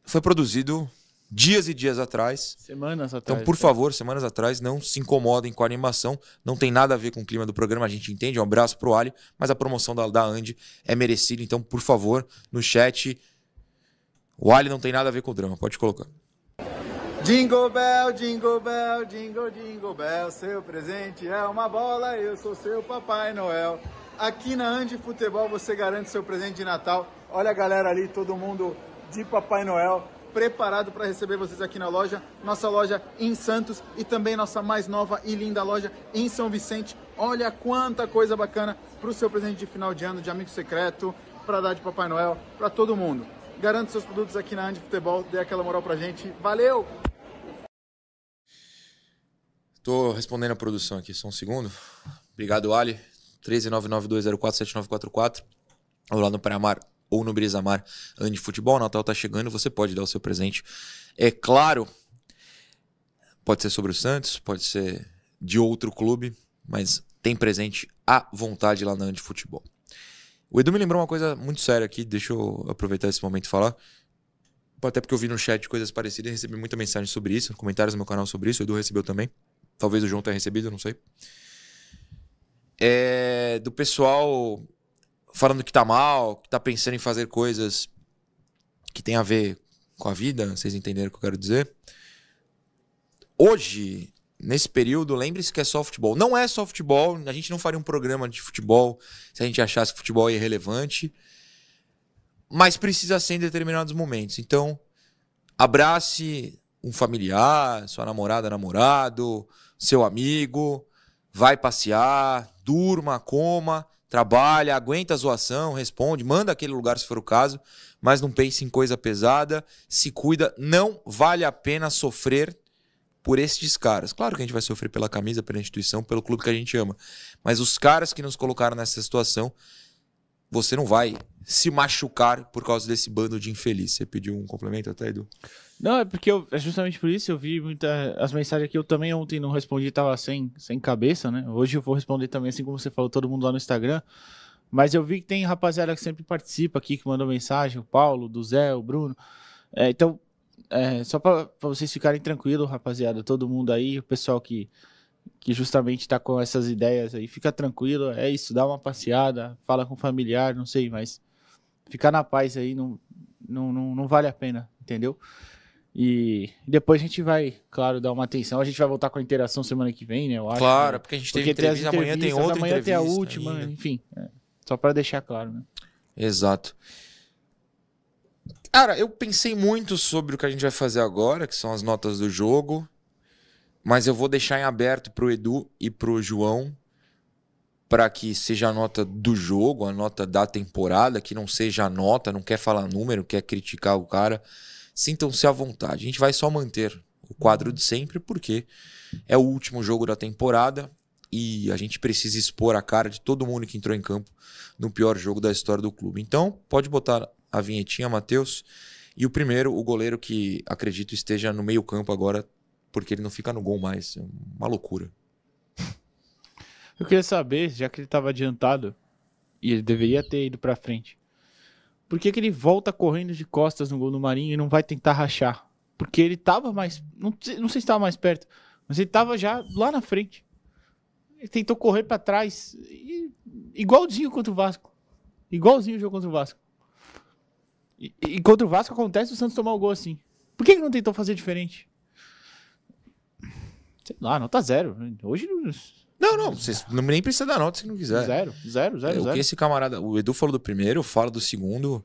foi produzido dias e dias atrás. Semanas Então, atrás. por favor, semanas atrás, não se incomodem com a animação. Não tem nada a ver com o clima do programa, a gente entende. Um abraço pro Ali, mas a promoção da, da Andy é merecida. Então, por favor, no chat. O Ali não tem nada a ver com o drama, pode colocar. Jingle Bell, Jingle Bell, Jingle Jingle Bell, seu presente é uma bola, eu sou seu Papai Noel. Aqui na Andi Futebol você garante seu presente de Natal. Olha a galera ali, todo mundo de Papai Noel, preparado para receber vocês aqui na loja. Nossa loja em Santos e também nossa mais nova e linda loja em São Vicente. Olha quanta coisa bacana para o seu presente de final de ano, de amigo secreto, para dar de Papai Noel, para todo mundo. Garante seus produtos aqui na Andi Futebol, dê aquela moral pra gente. Valeu! Tô respondendo a produção aqui, só um segundo. Obrigado, Ali. 13992047944. Ou lá no Paramar ou no Brisamar Ande Futebol. Natal tá chegando, você pode dar o seu presente. É claro, pode ser sobre o Santos, pode ser de outro clube, mas tem presente à vontade lá na Ande Futebol. O Edu me lembrou uma coisa muito séria aqui, deixa eu aproveitar esse momento e falar. Até porque eu vi no chat coisas parecidas recebi muita mensagem sobre isso, comentários no meu canal sobre isso. O Edu recebeu também. Talvez o João tenha recebido, não sei. É, do pessoal falando que tá mal, que tá pensando em fazer coisas que tem a ver com a vida, vocês entenderam o que eu quero dizer. Hoje, nesse período, lembre-se que é só futebol. Não é só futebol, a gente não faria um programa de futebol se a gente achasse que futebol é irrelevante, mas precisa ser em determinados momentos. Então, abrace um familiar, sua namorada, namorado, seu amigo, vai passear, durma, coma, trabalha, aguenta a zoação, responde, manda aquele lugar se for o caso, mas não pense em coisa pesada, se cuida, não vale a pena sofrer por esses caras. Claro que a gente vai sofrer pela camisa, pela instituição, pelo clube que a gente ama. Mas os caras que nos colocaram nessa situação, você não vai se machucar por causa desse bando de infeliz. Você pediu um complemento até, Edu? Não, é porque eu, é justamente por isso eu vi muitas as mensagens que eu também ontem não respondi, tava sem, sem cabeça, né? Hoje eu vou responder também, assim como você falou, todo mundo lá no Instagram. Mas eu vi que tem rapaziada que sempre participa aqui, que mandou mensagem, o Paulo, do Zé, o Bruno. É, então, é, só para vocês ficarem tranquilos, rapaziada, todo mundo aí, o pessoal que, que justamente tá com essas ideias aí, fica tranquilo, é isso, dá uma passeada, fala com o familiar, não sei, mas ficar na paz aí não, não, não, não vale a pena, entendeu? E depois a gente vai, claro, dar uma atenção. A gente vai voltar com a interação semana que vem, né? Eu acho, claro, né? porque a gente teve porque entrevista, amanhã tem outra amanhã entrevista. Amanhã tem a última, ainda. enfim. É, só para deixar claro, né? Exato. Cara, eu pensei muito sobre o que a gente vai fazer agora, que são as notas do jogo, mas eu vou deixar em aberto pro Edu e pro João para que seja a nota do jogo, a nota da temporada, que não seja a nota, não quer falar número, quer criticar o cara. Sintam-se à vontade. A gente vai só manter o quadro de sempre, porque é o último jogo da temporada e a gente precisa expor a cara de todo mundo que entrou em campo no pior jogo da história do clube. Então, pode botar a vinhetinha, Matheus. E o primeiro, o goleiro que acredito esteja no meio-campo agora, porque ele não fica no gol mais. É uma loucura. Eu queria saber, já que ele estava adiantado e ele deveria ter ido para frente, por que, que ele volta correndo de costas no gol do Marinho e não vai tentar rachar? Porque ele estava mais. Não, não sei se estava mais perto, mas ele estava já lá na frente. Ele tentou correr para trás, e, igualzinho contra o Vasco. Igualzinho o jogo contra o Vasco. E, e, contra o Vasco acontece o Santos tomar o gol assim. Por que, que não tentou fazer diferente? Sei lá, nota zero. Hoje não. Não, não, vocês não, nem precisa dar nota se não quiser. Zero, zero, zero. É, o zero. que esse camarada. O Edu falou do primeiro, eu falo do segundo.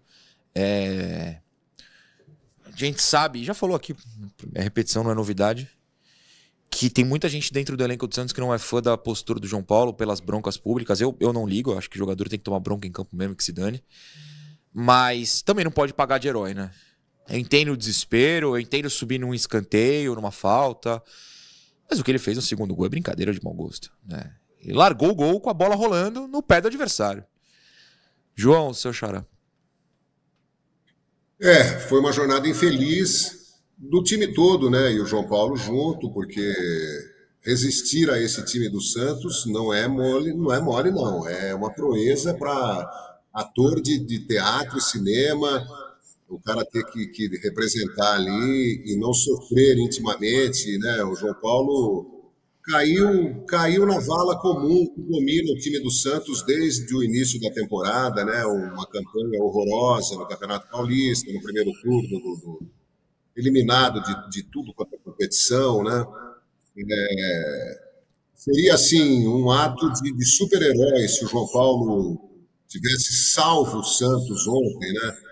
É. A gente sabe, já falou aqui, é repetição, não é novidade, que tem muita gente dentro do elenco do Santos que não é fã da postura do João Paulo pelas broncas públicas. Eu, eu não ligo, eu acho que o jogador tem que tomar bronca em campo mesmo, que se dane. Mas também não pode pagar de herói, né? Eu entendo o desespero, eu entendo subir num escanteio, numa falta. Mas o que ele fez no segundo gol é brincadeira de mau gosto. Né? Ele largou o gol com a bola rolando no pé do adversário. João, seu xará. É, foi uma jornada infeliz do time todo, né? E o João Paulo junto, porque resistir a esse time do Santos não é mole, não é mole, não. É uma proeza para ator de, de teatro e cinema, o cara ter que, que, representar ali e não sofrer intimamente, né? O João Paulo caiu caiu na vala comum que domina o time do Santos desde o início da temporada, né? Uma campanha horrorosa no Campeonato Paulista, no primeiro turno, do, do eliminado de, de tudo quanto é competição, né? É, seria assim um ato de, de super-herói se o João Paulo tivesse salvo o Santos ontem, né?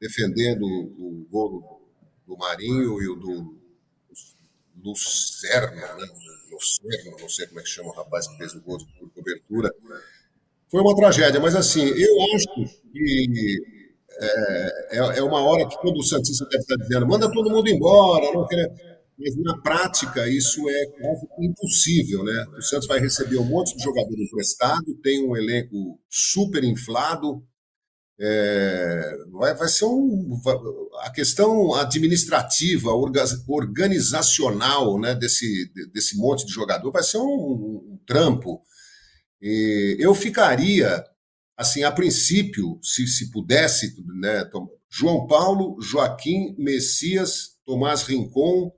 Defendendo o gol do, Marinho e o do Lucerno, né? Lucerno, não sei como é que chama o rapaz que fez o gol por cobertura. Foi uma tragédia, mas assim, eu acho que é, é, é uma hora que todo o Santista deve estar dizendo, manda todo mundo embora, não quer... mas na prática isso é quase impossível, né? O Santos vai receber um monte de jogador emprestado, tem um elenco super inflado, é, vai, vai ser um, a questão administrativa, organizacional né, desse, desse monte de jogador vai ser um, um trampo. E eu ficaria, assim, a princípio, se, se pudesse, né, João Paulo, Joaquim, Messias, Tomás Rincon,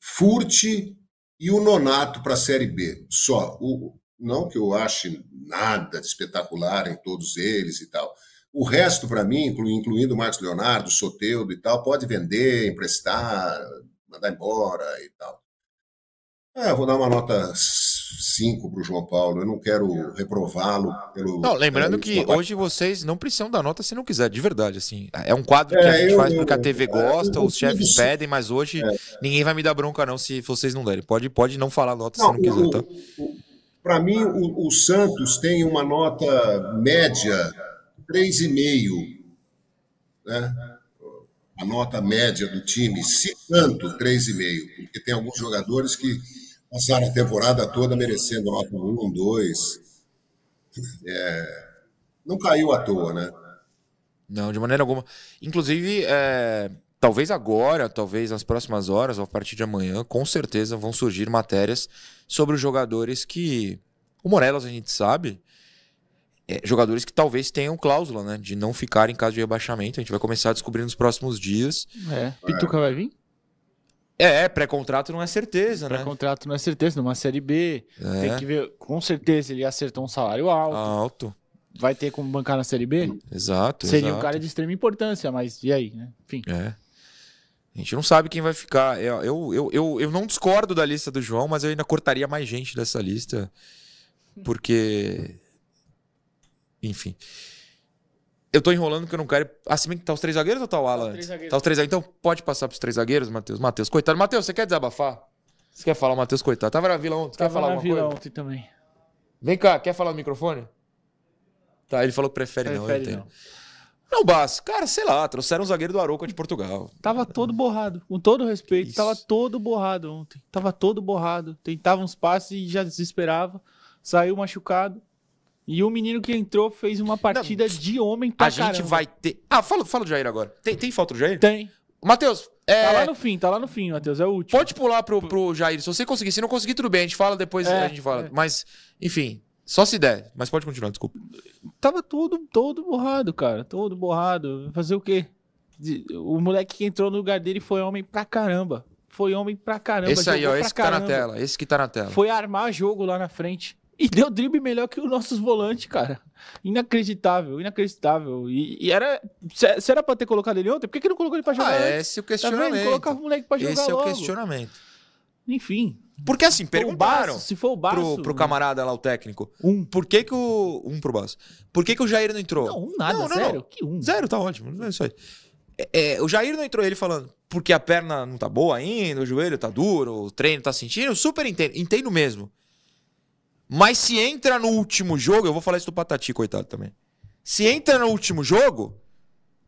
Furte e o Nonato para a Série B. Só. O, não que eu ache nada de espetacular em todos eles e tal. O resto, para mim, incluindo o Marcos Leonardo, Soteudo e tal, pode vender, emprestar, mandar embora e tal. É, vou dar uma nota 5 para o João Paulo. Eu não quero reprová-lo pelo. Não, lembrando que hoje vocês não precisam dar nota se não quiser, de verdade, assim. É um quadro que É, a gente eu- faz porque a TV é, gosta, eu- os chefes eu- pedem, mas hoje ninguém vai me dar bronca não se vocês não derem. Pode, pode não falar nota se Não, não quiser, tá? Para mim, o, o Santos tem uma nota média 3,5. Né? A nota média do time, se tanto, 3,5. Porque tem alguns jogadores que passaram a temporada toda merecendo nota 1, 2. É, não caiu à toa, né? Não, de maneira alguma. Inclusive, é, talvez agora, talvez nas próximas horas, ou a partir de amanhã, com certeza vão surgir matérias sobre os jogadores que. O Morelos, a gente sabe. é, jogadores que talvez tenham cláusula, né? De não ficar em caso de rebaixamento. A gente vai começar a descobrir nos próximos dias. É. Pituca vai vir? É, pré-contrato não é certeza, Pra né? contrato não é certeza, numa série B. Tem É, que ver, com certeza ele acertou um salário alto. alto. Vai ter como bancar na série B? Exato. Seria um exato. cara de extrema importância, mas e aí, né? Enfim. É. A gente não sabe quem vai ficar. Eu, eu, eu, eu, eu não discordo da lista do João, mas eu ainda cortaria mais gente dessa lista. Porque. Enfim. Eu tô enrolando porque eu não quero. Ah, se bem que tá os três zagueiros ou tá o Alan? os três antes? zagueiros. Tá os três zagueiros. Então pode passar pros três zagueiros, Matheus. Matheus, coitado. Matheus, você quer desabafar? Você quer falar, Matheus, coitado? Tava na vila ontem. Quer Tava falar na vila coisa? ontem também. Vem cá, quer falar no microfone? Tá, ele falou que prefere, não, eu Prefere entendo. não. Não, Bass, cara, sei lá, trouxeram um zagueiro do Arouca de Portugal. Tava todo borrado. Com todo respeito, Isso. tava todo borrado ontem. Tava todo borrado. Tentava uns passes e já desesperava. Saiu machucado. E o menino que entrou fez uma partida de homem pra A gente caramba. vai ter. Ah, fala, fala do Jair agora. Tem, tem foto do Jair? Tem. Matheus, é, Tá lá no fim, tá lá no fim, Matheus. É o último. pode pular pro, pro Jair. Se você conseguir, se não conseguir, tudo bem. A gente fala depois, É, a gente fala. é. Mas, enfim, só se der. Mas pode continuar, desculpa. Tava todo, todo borrado, cara. Todo borrado. Fazer o quê? O moleque que entrou no lugar dele foi homem pra caramba. Foi homem pra caramba. esse aí, ó, esse que tá na tela. Esse que tá na tela. Foi armar jogo lá na frente. E deu drible melhor que os nossos volantes, cara. Inacreditável, inacreditável. E, e era. Se, se era pra ter colocado ele ontem, por que, que não colocou ele pra jogar? Ah, antes? esse é o Tá vendo? questionamento. Colocava o moleque pra jogar esse é o logo. questionamento. Enfim. Porque assim, perguntaram se for o Baço, pro, pro camarada lá, o técnico. Um. Por que que o. Um pro Baço. Por que que o Jair não entrou? Não, um nada, Não, não, zero. não. Que um. Zero, tá ótimo. É isso aí. É, é, o Jair não entrou ele falando porque a perna não tá boa ainda, o joelho tá duro, o treino tá sentindo. Eu super entendo, entendo mesmo. Mas se entra no último jogo, eu vou falar isso do Patati, coitado também. Se entra no último jogo,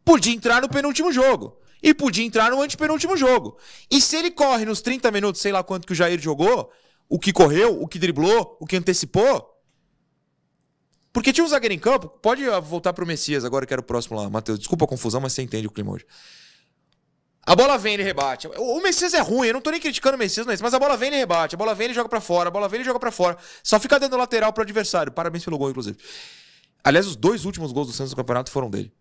podia entrar no penúltimo jogo. E podia entrar no antepenúltimo jogo. E se ele corre nos 30 minutos, sei lá quanto que o Jair jogou, o que correu, o que driblou, o que antecipou. Porque tinha um zagueiro em campo, pode voltar pro Messias agora que era o próximo lá, Matheus. Desculpa a confusão, mas você entende o clima hoje. A bola vem, ele rebate. O Messias é ruim, eu não tô nem criticando o Messias, mas a bola vem, ele rebate. A bola vem, ele joga pra fora. A bola vem, ele joga pra fora. Só fica dando lateral pro adversário. Parabéns pelo gol, inclusive. Aliás, os dois últimos gols do Santos no campeonato foram dele.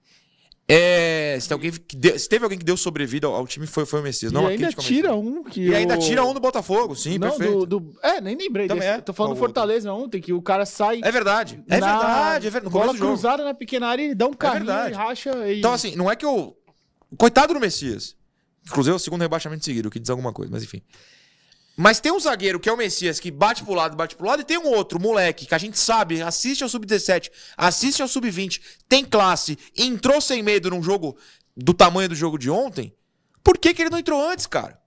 É, se, alguém que deu- se teve alguém que deu sobrevida ao, ao time, foi, foi o Messias. E não uma ainda tira um que. E ainda o- tira um do Botafogo, sim, não, perfeito. do, do- É, nem lembrei Também desse. é. Tô falando do Qual outro? Fortaleza ontem, que o cara sai. É verdade. É na verdade, é verdade. Bola cruzada na pequena área, ele dá um carrinho verdade. e racha. E... Então, assim, não é que eu. Coitado do Messias. Inclusive, é o segundo rebaixamento seguido, o que diz alguma coisa, mas enfim. Mas tem um zagueiro que é o Messias, que bate pro lado, bate pro lado, e tem um outro, moleque, que a gente sabe, assiste ao sub-17, assiste ao sub-20, tem classe, entrou sem medo num jogo do tamanho do jogo de ontem. Por que, que ele não entrou antes, cara?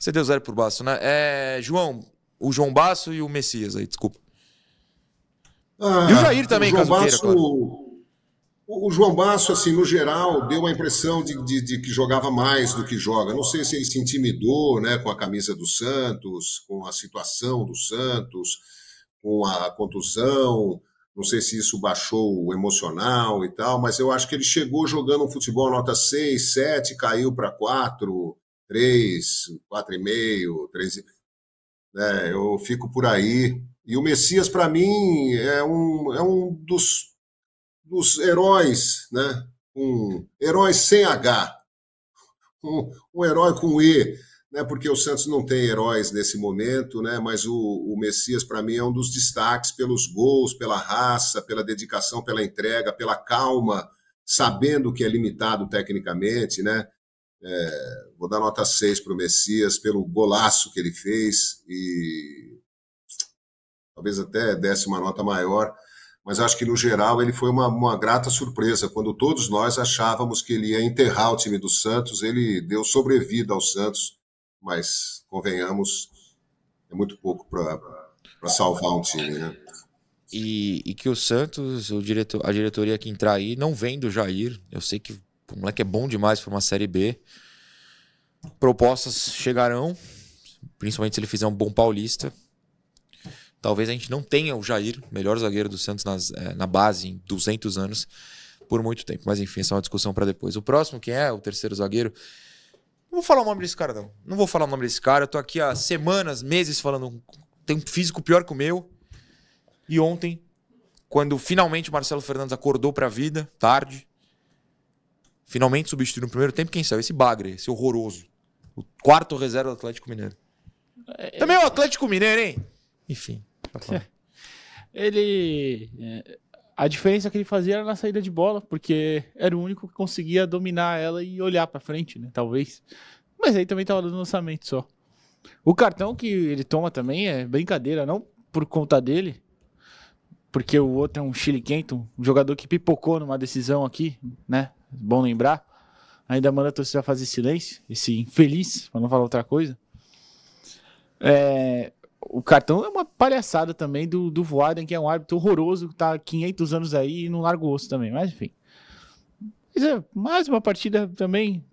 Você deu zero por Baço, né? É. João, o João Baço e o Messias aí, desculpa. Ah, E o Jair também, João caso queira, Basso, claro. O João Basso, assim, no geral, deu a impressão de, de- de que jogava mais do que joga. Não sei se ele se intimidou né, com a camisa do Santos, com a situação do Santos, com a contusão. Não sei se isso baixou o emocional e tal, mas eu acho que ele chegou jogando um futebol nota 6, 7, caiu para 4, 3, 4,5, 3. Né, eu fico por aí. E o Messias, para mim, é um, é um dos, dos heróis, né? Um herói sem H, um, um herói com E, né? Porque o Santos não tem heróis nesse momento, né? Mas o, o Messias, para mim, é um dos destaques pelos gols, pela raça, pela dedicação, pela entrega, pela calma, sabendo que é limitado tecnicamente, né? É, vou dar nota 6 para o Messias pelo golaço que ele fez e talvez até desse uma nota maior, mas acho que no geral ele foi uma, uma grata surpresa. Quando todos nós achávamos que ele ia enterrar o time do Santos, ele deu sobrevida ao Santos, mas convenhamos, é muito pouco para salvar um time, né? E, e, que o Santos, o diretor, a diretoria que entrar aí, não vem do Jair. Eu sei que o moleque é bom demais para uma Série B. Propostas chegarão, principalmente se ele fizer um bom paulista. Talvez a gente não tenha o Jair, melhor zagueiro do Santos nas, é, na base em 200 anos, por muito tempo. Mas enfim, essa é uma discussão para depois. O próximo, quem é o terceiro zagueiro? Não vou falar o nome desse cara, não. Não vou falar o nome desse cara. Eu tô aqui há semanas, meses falando. Tem um físico pior que o meu. E ontem, quando finalmente o Marcelo Fernandes acordou para a vida, tarde, finalmente substituiu no primeiro tempo, quem saiu? Esse Bagre, esse horroroso. O quarto reserva do Atlético Mineiro. É, Também é o Atlético Mineiro, hein? Enfim. ele. É, a diferença que ele fazia era na saída de bola, porque era o único que conseguia dominar ela e olhar para frente, né? Talvez. Mas aí também tava no lançamento só. O cartão que ele toma também é brincadeira, não por conta dele, porque o outro é um Chile Quento, um jogador que pipocou numa decisão aqui, né? Bom lembrar. Ainda manda a torcida fazer silêncio, esse infeliz, para não falar outra coisa. É, o cartão é uma palhaçada também do, do Voaden, que é um árbitro horroroso, que tá há 500 anos aí e não larga o osso também, mas enfim. Mas é, mais uma partida também.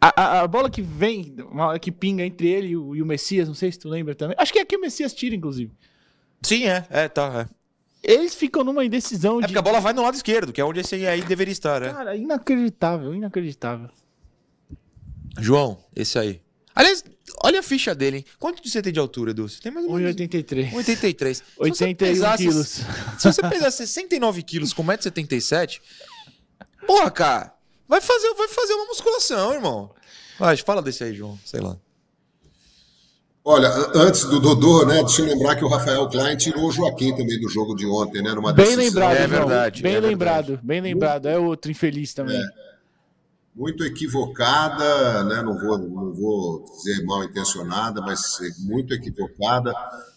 A, a, a, bola que vem, que pinga entre ele e o, e o Messias, não sei se tu lembra também. Acho que é aqui o Messias tira, inclusive. Sim, é. É, tá. É. Eles ficam numa indecisão é de. porque a bola vai no lado esquerdo, que é onde esse aí deveria estar, né? Cara, inacreditável, inacreditável. João, esse aí. Aliás, olha a ficha dele, hein? Quanto você tem de altura, Edu? Você tem mais ou menos. 1,83. 83. 81 quilos. Se você pesar 69 quilos com 1,77m, porra, cara, vai fazer, vai fazer uma musculação, irmão. Vai, fala desse aí, João. Sei lá. Olha, antes do Dodô, né, deixa eu lembrar que o Rafael Klein tirou o Joaquim também do jogo de ontem, né? Numa bem decisão. lembrado, é verdade. Bem é lembrado, verdade. bem lembrado. É outro infeliz também. É, muito equivocada, né? Não vou, não vou dizer mal intencionada, mas muito equivocada.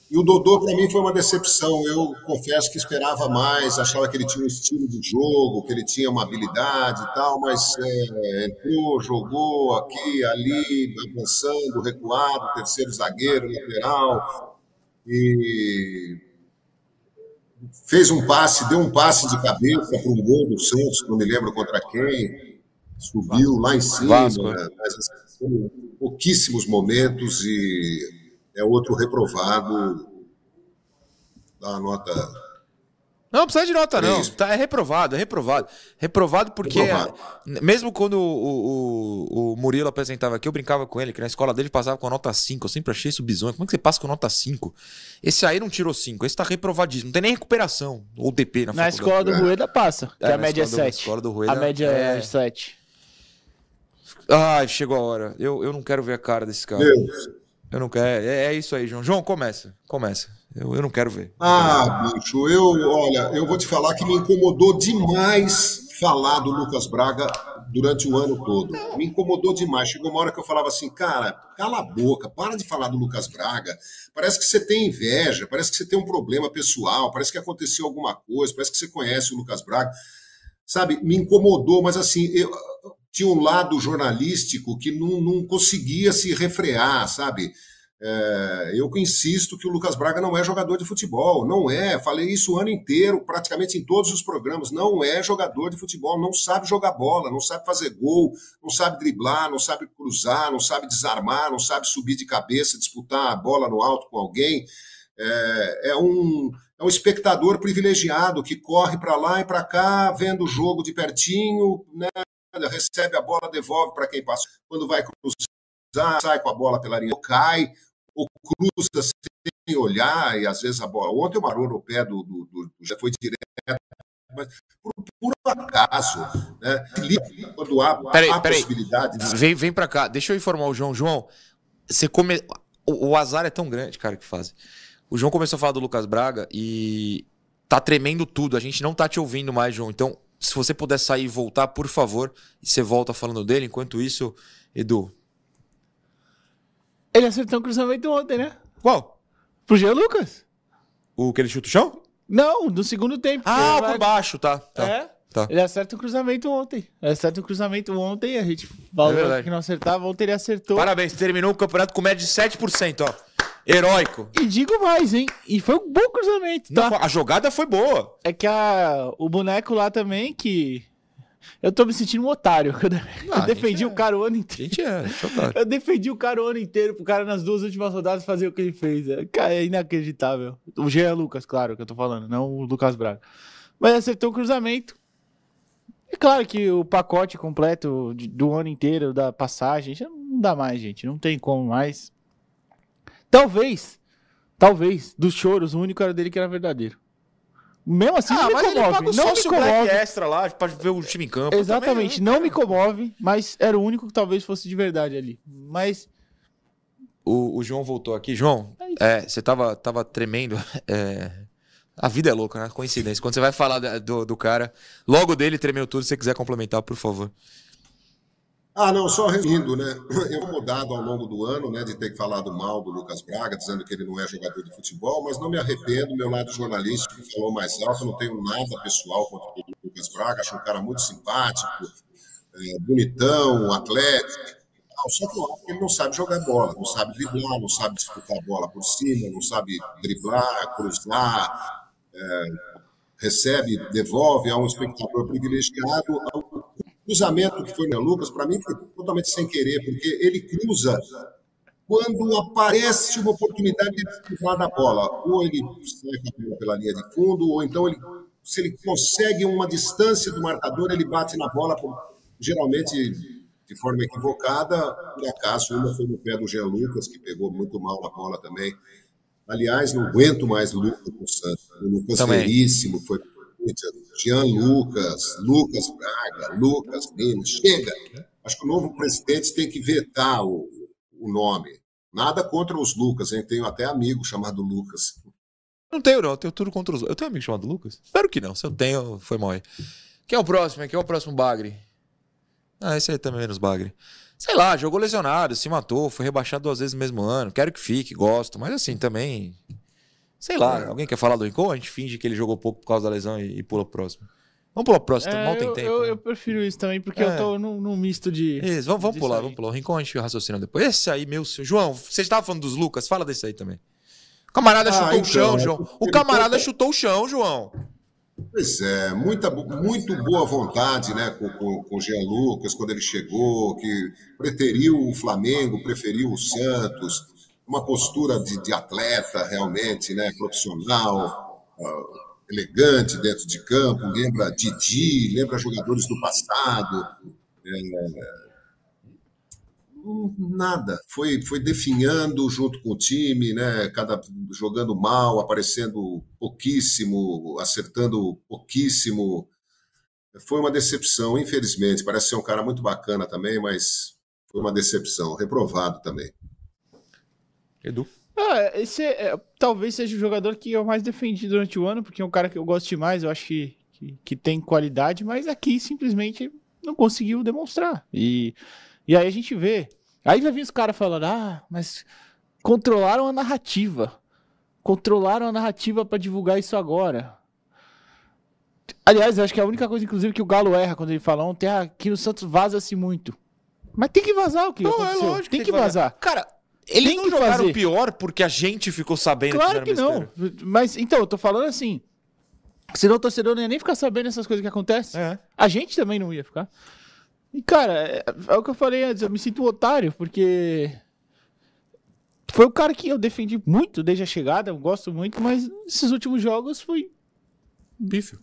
E o Dodô, para mim, foi uma decepção. Eu confesso que esperava mais, achava que ele tinha um estilo de jogo, que ele tinha uma habilidade e tal, mas é, entrou, jogou aqui, ali, avançando, recuado, terceiro zagueiro, lateral, e fez um passe, deu um passe de cabeça para um gol do Santos, não me lembro contra quem, subiu lá em cima, Vasco. Né? mas assim, pouquíssimos momentos e é outro reprovado da nota. Não, não precisa de nota, não. Tá, é reprovado, é reprovado. Reprovado porque, reprovado. mesmo quando o, o, o, Murilo apresentava aqui, eu brincava com ele, que na escola dele passava com nota 5. Eu sempre achei isso bizonho. Como é que você passa com nota 5? Esse aí não tirou 5, esse tá reprovadíssimo. Não tem nem recuperação. Ou DP na, na escola do Rueda passa, que é, a média é 7. escola do Rueda, a média é 7. Ai, chegou a hora. Eu, eu não quero ver a cara desse cara. Deus. Eu não quero. É, é isso aí, João. João, começa. Começa. Eu, eu não quero ver. Ah, bicho, eu, olha, eu vou te falar que me incomodou demais falar do Lucas Braga durante o ano todo. Me incomodou demais. Chegou uma hora que eu falava assim, cara, cala a boca, para de falar do Lucas Braga. Parece que você tem inveja, parece que você tem um problema pessoal, parece que aconteceu alguma coisa, parece que você conhece o Lucas Braga. Sabe, me incomodou, mas assim, eu, tinha um lado jornalístico que não, não conseguia se refrear, sabe? É, eu insisto que o Lucas Braga não é jogador de futebol, não é. Falei isso o ano inteiro, praticamente em todos os programas. Não é jogador de futebol, não sabe jogar bola, não sabe fazer gol, não sabe driblar, não sabe cruzar, não sabe desarmar, não sabe subir de cabeça, disputar a bola no alto com alguém. É, é um, é um espectador privilegiado que corre para lá e para cá, vendo o jogo de pertinho, né, recebe a bola, devolve para quem passou. Quando vai cruzar, sai com a bola pela linha, cai, ou cruza sem olhar, e às vezes a bola. Ontem o marou no pé do, do, do já foi direto, mas por, por acaso, né? Quando há, peraí, há peraí. possibilidade. De... Vem, vem para cá, deixa eu informar o João. João, você come... o, o azar é tão grande, cara, que faz. O João começou a falar do Lucas Braga e tá tremendo tudo. A gente não tá te ouvindo mais, João. Então, Se você puder sair e voltar, por favor, e você volta falando dele. Enquanto isso, Edu. Ele acertou um cruzamento ontem, né? Qual? Pro Jean Lucas. O que ele chuta o chão? Não, no segundo tempo. Ah, por vai- baixo, tá. tá. É? Tá. Ele acerta um cruzamento ontem. Ele acerta um cruzamento ontem. A gente falou É que não acertava. Ontem ele acertou. Parabéns, terminou o campeonato com média de 7%, ó. Heróico. E digo mais, hein? E foi um bom cruzamento, tá? Não, a jogada foi boa. É que a, o boneco lá também, que. Eu tô me sentindo um otário. Eu, Ah, defendi gente, é. o cara o ano inteiro. Gente, é, eu dar. Eu defendi o cara o ano inteiro pro cara nas duas últimas rodadas fazer o que ele fez. É, Cara, é inacreditável. O Jean Lucas, claro, que eu tô falando, não o Lucas Braga. Mas acertou o cruzamento. É claro que o pacote completo do ano inteiro, da passagem, já não dá mais, gente. Não tem como mais. Talvez, talvez, dos choros, o único era dele que era verdadeiro. Mesmo assim, Ah, não me comove. paga o não me comove. extra lá pra ver o time em campo. Exatamente, também, não me comove, mas era o único que talvez fosse de verdade ali. Mas O, o João voltou aqui. João, é, você tava, tava tremendo. É, a vida é louca, né? Coincidência. Quando você vai falar do, do cara, logo dele tremeu tudo. Se você quiser complementar, por favor. Ah, não, só resumindo, né? Eu mudado ao longo do ano, né, de ter falado mal do Lucas Braga, dizendo que ele não é jogador de futebol, mas não me arrependo. Meu lado jornalístico falou mais alto, não tenho nada pessoal contra o Lucas Braga, acho um cara muito simpático, é, bonitão, atlético. Não, só que ele não sabe jogar bola, não sabe driblar, não sabe disputar a bola por cima, não sabe driblar, cruzar, é, recebe, devolve a um espectador privilegiado. O cruzamento que foi no Lucas, para mim, foi totalmente sem querer, porque ele cruza quando aparece uma oportunidade de cruzar da bola. Ou ele sai com a bola pela linha de fundo, ou então ele, se ele consegue uma distância do marcador, ele bate na bola, geralmente de forma equivocada. Por acaso, uma foi no pé do Jean Lucas, que pegou muito mal na bola também. Aliás, não aguento mais o Lucas Santos. O Lucas Também. Veríssimo foi Corinthians, Jean Lucas, Lucas Braga, Lucas Lima. Chega! Acho que o novo presidente tem que vetar o, o nome. Nada contra os Lucas, hein? Tenho até amigo chamado Lucas. Não tenho, não. Eu tenho tudo contra os Eu tenho um amigo chamado Lucas? Espero que não. Se eu tenho, foi mal aí. Quem é o próximo? Quem é o próximo Bagre? Ah, esse aí também é menos Bagre. Sei lá, jogou lesionado, se matou, foi rebaixado duas vezes no mesmo ano. Quero que fique, gosto. Mas assim, também. Sei lá, alguém quer falar do Rincon? A gente finge que ele jogou pouco por causa da lesão e, e pula pro próximo. Vamos pular pro próximo, é, mal tem eu, tempo. eu, né? eu prefiro isso também, porque É. eu tô num, num misto de. Isso, vamos, vamos pular, aí. vamos pular. O Rincon a gente raciocina depois. Esse aí, meu senhor. João, você estava falando dos Lucas? Fala desse aí também. O camarada Ah, chutou o então, chão, é João. porque O ele camarada chutou o chão, João. Pois é, muita, muito boa vontade né, com, com, com o Jean Lucas quando ele chegou, que preteriu o Flamengo, preferiu o Santos, uma postura de, de atleta realmente, né, profissional, ah, elegante dentro de campo, lembra Didi, lembra jogadores do passado. É, nada, foi, foi definhando junto com o time, né, cada jogando mal, aparecendo pouquíssimo, acertando pouquíssimo. Foi uma decepção, infelizmente. Parece ser um cara muito bacana também, mas foi uma decepção. Reprovado também. Edu. Ah, esse é, é, talvez seja o jogador que eu mais defendi durante o ano, porque é um cara que eu gosto demais, eu acho que, que, que tem qualidade, mas aqui simplesmente não conseguiu demonstrar. E, e aí a gente vê. Aí vai vir os caras falando, ah, mas controlaram a narrativa. Controlaram a narrativa pra divulgar isso agora. Aliás, eu acho que é a única coisa, inclusive, que o Galo erra quando ele fala ontem, ah, aqui no Santos vaza-se muito. Mas tem que vazar o que Não, é aconteceu. lógico tem que vazar. Cara, eles Tem não que jogaram fazer. pior porque a gente ficou sabendo Claro que fizeram não. besteira. Mas então, eu tô falando assim. Senão o torcedor não ia nem ficar sabendo essas coisas que acontecem. É. A gente também não ia ficar. E, cara, é, é o que eu falei antes, eu me sinto um otário, porque. Foi o cara que eu defendi muito desde a chegada, eu gosto muito, mas esses últimos jogos foi Pífio.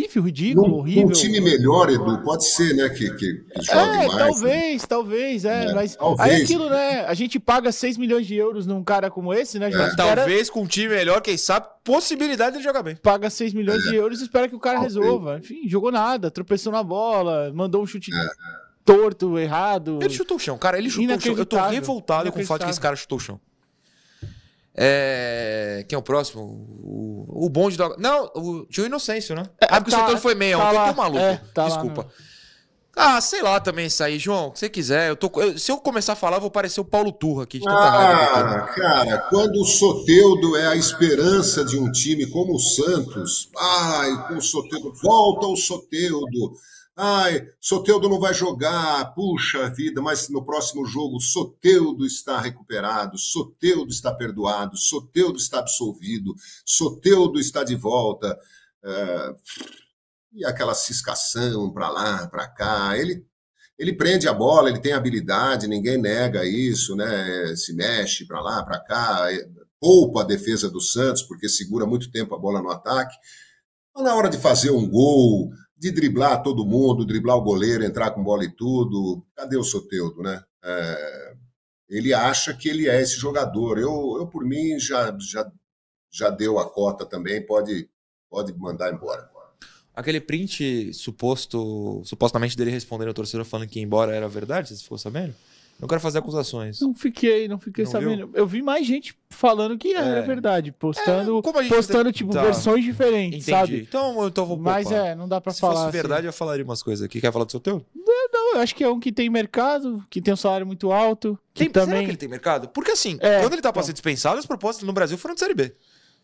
Pífio, ridículo, Num, horrível. num time melhor, Edu, pode ser, né, que, que, que jogue É, mais. né? talvez, talvez, é, É, mas talvez. aí aquilo, né? A gente paga 6 milhões de euros num cara como esse, né? Espera- Talvez com um time melhor, quem sabe, possibilidade de jogar bem. paga 6 milhões de euros e espera que o cara Talvez. resolva. Enfim, jogou nada, tropeçou na bola, mandou um chute torto, errado. Ele chutou o chão, cara. Ele chutou o chão. Eu tô revoltado com o fato que esse cara chutou o chão. É... Quem é o próximo? O, o bonde do. Não, o... tinha o Inocêncio, né? É, ah, porque tá- o Soteldo foi meia tá ontem. lá, Tô maluco. é, tá Desculpa. no- Ah, sei lá também isso aí, João. O que você quiser. Eu tô... eu- Se eu começar a falar, eu vou parecer o Paulo Turra aqui de eu. Ah, cara, quando o Soteudo é a esperança de um time como o Santos, ai, com o Soteudo, volta o Soteudo. Ai, Soteudo não vai jogar, puxa vida, mas no próximo jogo Soteudo está recuperado, Soteudo está perdoado, Soteudo está absolvido, Soteudo está de volta. É, E aquela ciscação para lá, para cá. Ele ele prende a bola, ele tem habilidade, ninguém nega isso, né? Se mexe para lá, para cá, é, poupa a defesa do Santos, porque segura muito tempo a bola no ataque. Mas na hora de fazer um gol, de driblar todo mundo, driblar o goleiro, entrar com bola e tudo, cadê o Soteudo, né? É, ele acha que ele é esse jogador. Eu, eu por mim, já, já, já deu a cota também, pode, pode mandar embora. Aquele print suposto, supostamente dele respondendo ao torcedor falando que ia embora era verdade? Você ficou sabendo? Não quero fazer acusações. Não fiquei, não fiquei Não sabendo. Eu vi mais gente falando que era É. verdade, postando, É, como a gente postando tem- tipo tá. versões diferentes, Entendi. sabe? Então, então eu vou Mas é, não dá pra Se falar. fosse assim. verdade, eu falaria umas coisas aqui. Quer falar do seu teu? Não, eu acho que é um que tem mercado, que tem um salário muito alto, que Tem, Será também que ele tem mercado? Porque assim, É, quando ele tá pra então. ser dispensado, as propostas no Brasil foram de Série B.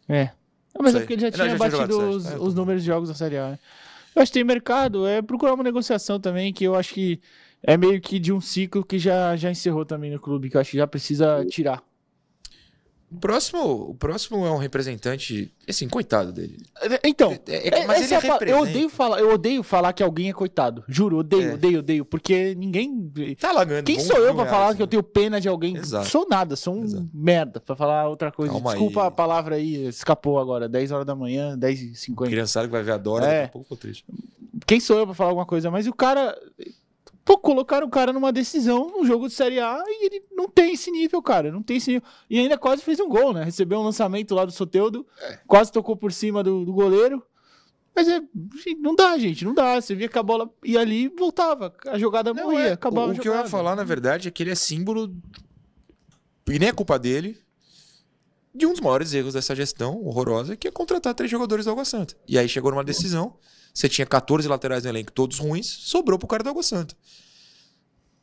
É. Não, mas Sei. é porque ele já Ele tinha já batido os. É, os números de jogos da Série A. né? Eu acho que tem mercado, é procurar uma negociação também, que eu acho que é meio que de um ciclo que já, já encerrou também no clube, que eu acho que já precisa tirar. O próximo, o próximo é um representante, assim, coitado dele. Então, É- é- é- mas ele é eu odeio falar, eu odeio falar que alguém é coitado. Juro, odeio, É. odeio, odeio, porque ninguém Tá lá ganhando Quem sou eu pra falar que eu né? tenho pena de alguém? Exato. Sou nada, sou um Exato. merda pra falar outra coisa. Calma Desculpa aí. a palavra aí, escapou agora, 10 horas da manhã, 10 e 50 Criançada que vai ver a Dora, É. daqui a pouco triste. Quem sou eu pra falar alguma coisa? Mas o cara. Pô, colocaram o cara numa decisão num jogo de Série A e ele não tem esse nível, cara. Não tem esse nível. E ainda quase fez um gol, né? Recebeu um lançamento lá do Soteudo, É. quase tocou por cima do, do goleiro. Mas é, não dá, gente, não dá. Você via que a bola ia ali e voltava. A jogada Não, morria, é, acabava o, o que eu ia falar, na verdade, é que ele é símbolo, e nem é culpa dele, de um dos maiores erros dessa gestão horrorosa, que é contratar três jogadores do Água Santa. E aí chegou numa decisão, você tinha 14 laterais no elenco, todos ruins, sobrou pro cara do Água Santa.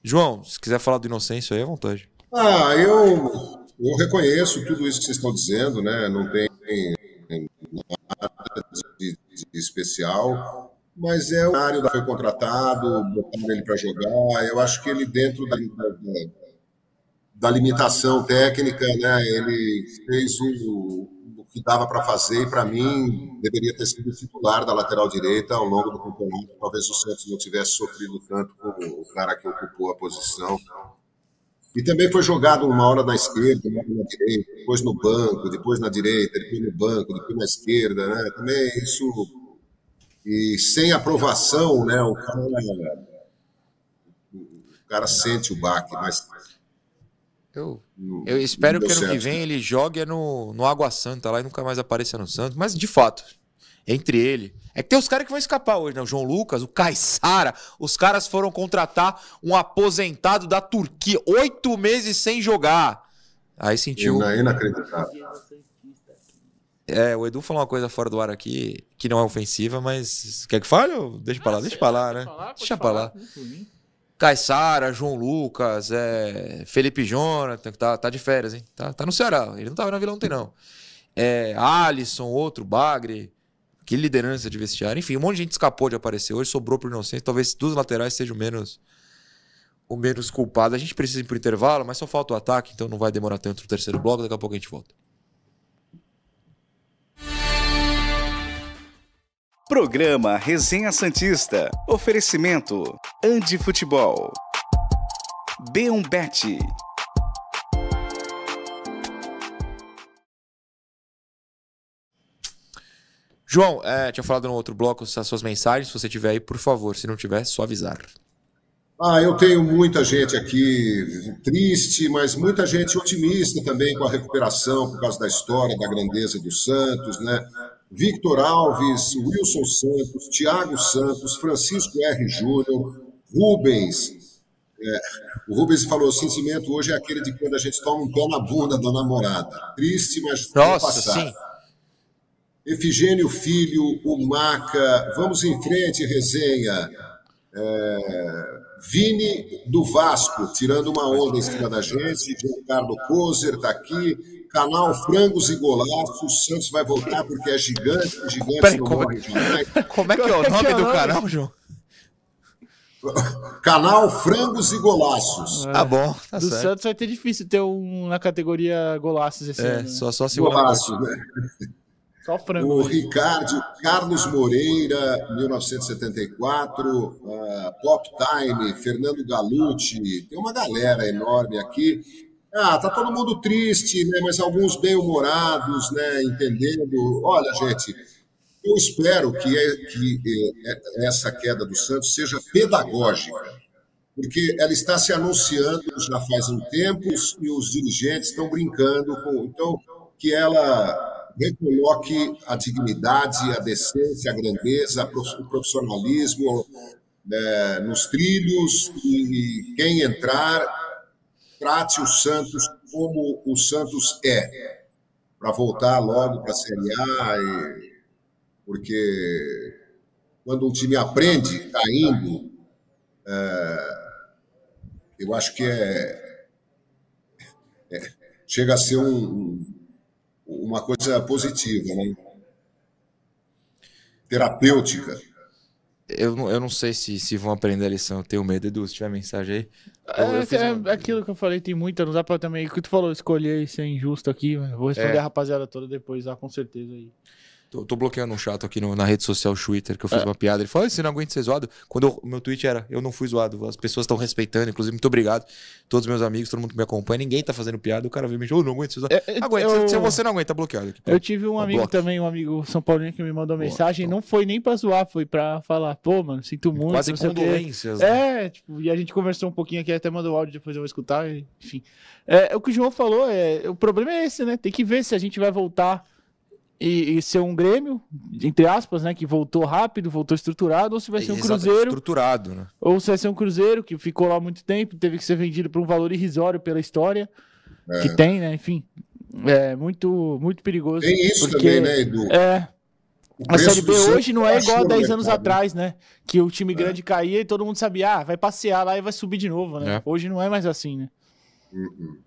João, se quiser falar do Inocêncio aí, à vontade. Ah, eu, eu reconheço tudo isso que vocês estão dizendo, né? Não tem nada de, de especial, mas é o área foi contratado, botaram ele para jogar. Eu acho que ele dentro da, da, da limitação técnica, né? Ele fez o que dava para fazer e para mim deveria ter sido titular da lateral direita ao longo do campeonato. Talvez o Santos não tivesse sofrido tanto com o cara que ocupou a posição. E também foi jogado uma hora na esquerda, uma hora na direita, depois no banco, depois na direita, depois no banco, depois na esquerda, né? Também isso. E sem aprovação, né? O cara, o cara sente o baque, mas. Eu, eu espero que ano que certo. vem ele jogue no, no Água Santa lá e nunca mais apareça no Santos. Mas, de fato, entre ele. É que tem os caras que vão escapar hoje, né? O João Lucas, o Caissara. Os caras foram contratar um aposentado da Turquia. Oito meses sem jogar. Aí sentiu. Ina- Inacreditável. É, o Edu falou uma coisa fora do ar aqui que não é ofensiva, mas. Quer que fale? ou Deixa pra lá, deixa pra lá, né? Deixa pra lá. Caissara, João Lucas, é, Felipe Jonathan, que tá, tá de férias, hein? Tá, tá no Ceará. Ele não tava na Vila ontem, não. É, Alisson, outro, Bagre. Que liderança de vestiário. Enfim, um monte de gente escapou de aparecer hoje, sobrou pro Inocente. Talvez dos laterais seja o menos, o menos culpado. A gente precisa ir pro intervalo, mas só falta o ataque, então não vai demorar tanto o terceiro bloco. Daqui a pouco a gente volta. Programa Resenha Santista. Oferecimento: Andi Futebol. B1Bet. João, é, tinha falado no outro bloco as suas mensagens. Se você tiver aí, por favor. Se não tiver, só avisar. Ah, eu tenho muita gente aqui triste, mas muita gente otimista também com a recuperação por causa da história, da grandeza do Santos, né? Victor Alves, Wilson Santos, Thiago Santos, Francisco R. Júnior, Rubens, É, o Rubens falou: sentimento hoje é aquele de quando a gente toma um pé na bunda da namorada. Triste, mas Nossa, passar. sim. Efigênio Filho, o Maca, vamos em frente, resenha. É, Vini do Vasco, tirando uma onda em cima da gente. Giancarlo Kozer está aqui. Canal Frangos e Golaços. Santos vai voltar porque é gigante. Gigante Peraí, como, é como é que é o nome do canal, João? Canal Frangos e Golaços. É. Ah, bom. Tá do certo. Santos vai ter difícil ter um na categoria Golaços esse é, ano. Né? Só, só se Golaços, né? Só frango. O Ricardo, Carlos Moreira, 1974, uh, Pop Time, Fernando Galucci, tem uma galera enorme aqui. Ah, tá todo mundo triste, né? Mas alguns bem-humorados, né? Entendendo. Olha, gente, eu espero que, é, que é, essa queda do Santos seja pedagógica, porque ela está se anunciando já faz um tempo e os dirigentes estão brincando com. Então, que ela recoloque a dignidade, a decência, a grandeza, o profissionalismo né, nos trilhos e quem entrar trate o Santos como o Santos é, para voltar logo para a Série A. E porque quando um time aprende caindo, é, eu acho que é, é, chega a ser um, uma coisa positiva, né? terapêutica. Eu, eu não sei se, se vão aprender a lição. Eu tenho medo, Edu, se tiver mensagem aí. Eu, é, eu é uma... aquilo que eu falei, tem muita, não dá pra também. O que tu falou, escolher e ser injusto aqui, vou responder é. a rapaziada toda depois, lá, com certeza aí. Tô, tô, bloqueando um chato aqui no, na rede social Twitter que eu fiz é. uma piada. Ele falou: você não aguenta ser zoado. Quando o meu tweet era: eu não fui zoado. As pessoas estão respeitando, inclusive, muito obrigado. Todos meus amigos, todo mundo que me acompanha, ninguém tá fazendo piada. O cara veio me dizer: oh, não aguento ser zoado. É, é aguenta. Eu... Se você não aguenta, tá bloqueado. Aqui, eu tive um amigo bloco. também, um amigo São Paulino, que me mandou Boa, mensagem. Não foi nem pra zoar, foi pra falar: pô, mano, sinto muito. Quase condolências. Né? É, tipo, e a gente conversou um pouquinho aqui, até mandou áudio, depois eu vou escutar. Enfim. É, o que o João falou, é, o problema é esse, né? Tem que ver se a gente vai voltar e, e, ser um Grêmio, entre aspas, né? Que voltou rápido, voltou estruturado, ou se vai ser um Cruzeiro. Estruturado, né? Ou se vai ser um Cruzeiro que ficou lá muito tempo, teve que ser vendido por um valor irrisório pela história é. que tem, né? Enfim, é muito, muito perigoso. Tem isso porque, também, né, Edu? É. A Série B hoje não é igual a 10 anos atrás, né? Que o time é. grande é. caía e todo mundo sabia, ah, vai passear lá e vai subir de novo, né? É. Hoje não é mais assim, né? Uh -uh.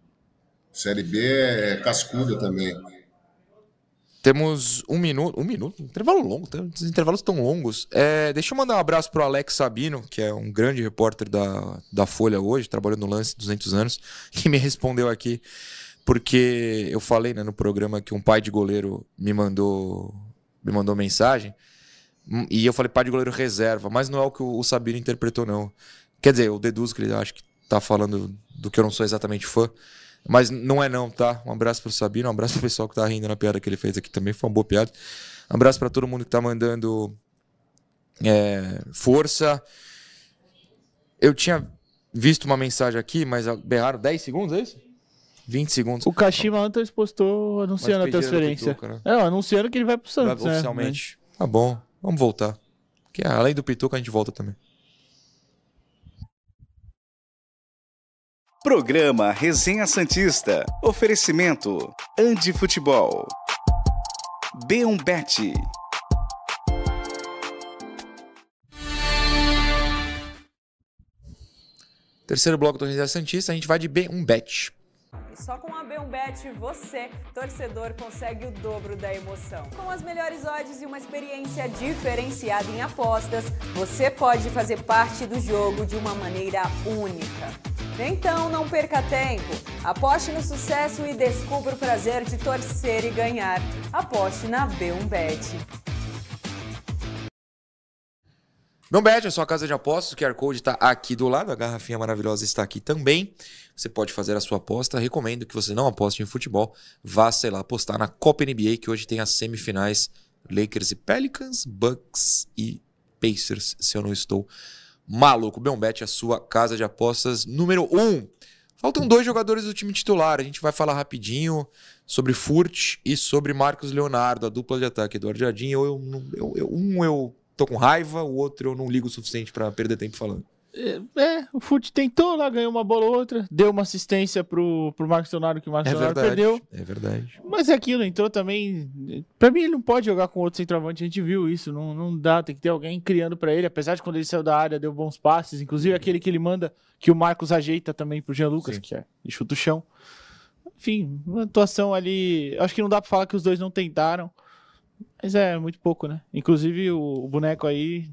Série B é cascuda também. Temos um minuto, um minuto, intervalo longo, os intervalos tão longos. É, deixa eu mandar um abraço pro Alex Sabino, que é um grande repórter da, da Folha hoje, trabalhando no lance 200 anos, que me respondeu aqui, porque eu falei né, no programa que um pai de goleiro me mandou, me mandou mensagem, e eu falei pai de goleiro reserva, mas não é o que o, o Sabino interpretou, não. Quer dizer, eu deduzo que ele acho que tá falando do que eu não sou exatamente fã. Mas não é não, tá? Um abraço pro Sabino, um abraço pro pessoal que tá rindo na piada que ele fez aqui também, foi uma boa piada. Um abraço para todo mundo que tá mandando é, força. Eu tinha visto uma mensagem aqui, mas berraram 10 segundos, é isso? 20 segundos. O Kashima antes postou anunciando a transferência. Pituca, né? É, anunciando que ele vai pro Santos. Vai, né? oficialmente. Né? Tá bom, vamos voltar. Que além do Pituca a gente volta também. Programa Resenha Santista. Oferecimento: Andi Futebol. B1Bet. Terceiro bloco do Resenha Santista, a gente vai de B1Bet. Só com a B1Bet você, torcedor, consegue o dobro da emoção. Com as melhores odds e uma experiência diferenciada em apostas, você pode fazer parte do jogo de uma maneira única. Então não perca tempo. Aposte no sucesso e descubra o prazer de torcer e ganhar. Aposte na B1Bet. Bet é sua casa de apostas. O QR Code está aqui do lado. A garrafinha maravilhosa está aqui também. Você pode fazer a sua aposta. Recomendo que você não aposte em futebol. Vá, sei lá, apostar na Copa NBA, que hoje tem as semifinais Lakers e Pelicans, Bucks e Pacers, se eu não estou maluco. Beombet, a sua casa de apostas número 1. Um. Faltam dois jogadores do time titular. A gente vai falar rapidinho sobre Furt e sobre Marcos Leonardo, a dupla de ataque. Eduardo Jardim, eu, eu, eu, um eu tô com raiva, o outro eu não ligo o suficiente para perder tempo falando. É, é, o Fute tentou lá, ganhou uma bola ou outra, deu uma assistência pro, pro Marcos Leonardo que o Marcos É Leonardo verdade. perdeu. É verdade. Mas é aquilo, entrou também. Pra mim, ele não pode jogar com outro centroavante, a gente viu isso. Não, não dá, tem que ter alguém criando pra ele. Apesar de quando ele saiu da área, deu bons passes. Inclusive aquele que ele manda, que o Marcos ajeita também pro Jean Lucas, Sim. que é de chuta o chão. Enfim, uma atuação ali. Acho que não dá pra falar que os dois não tentaram. Mas é muito pouco, né? Inclusive o, o boneco aí,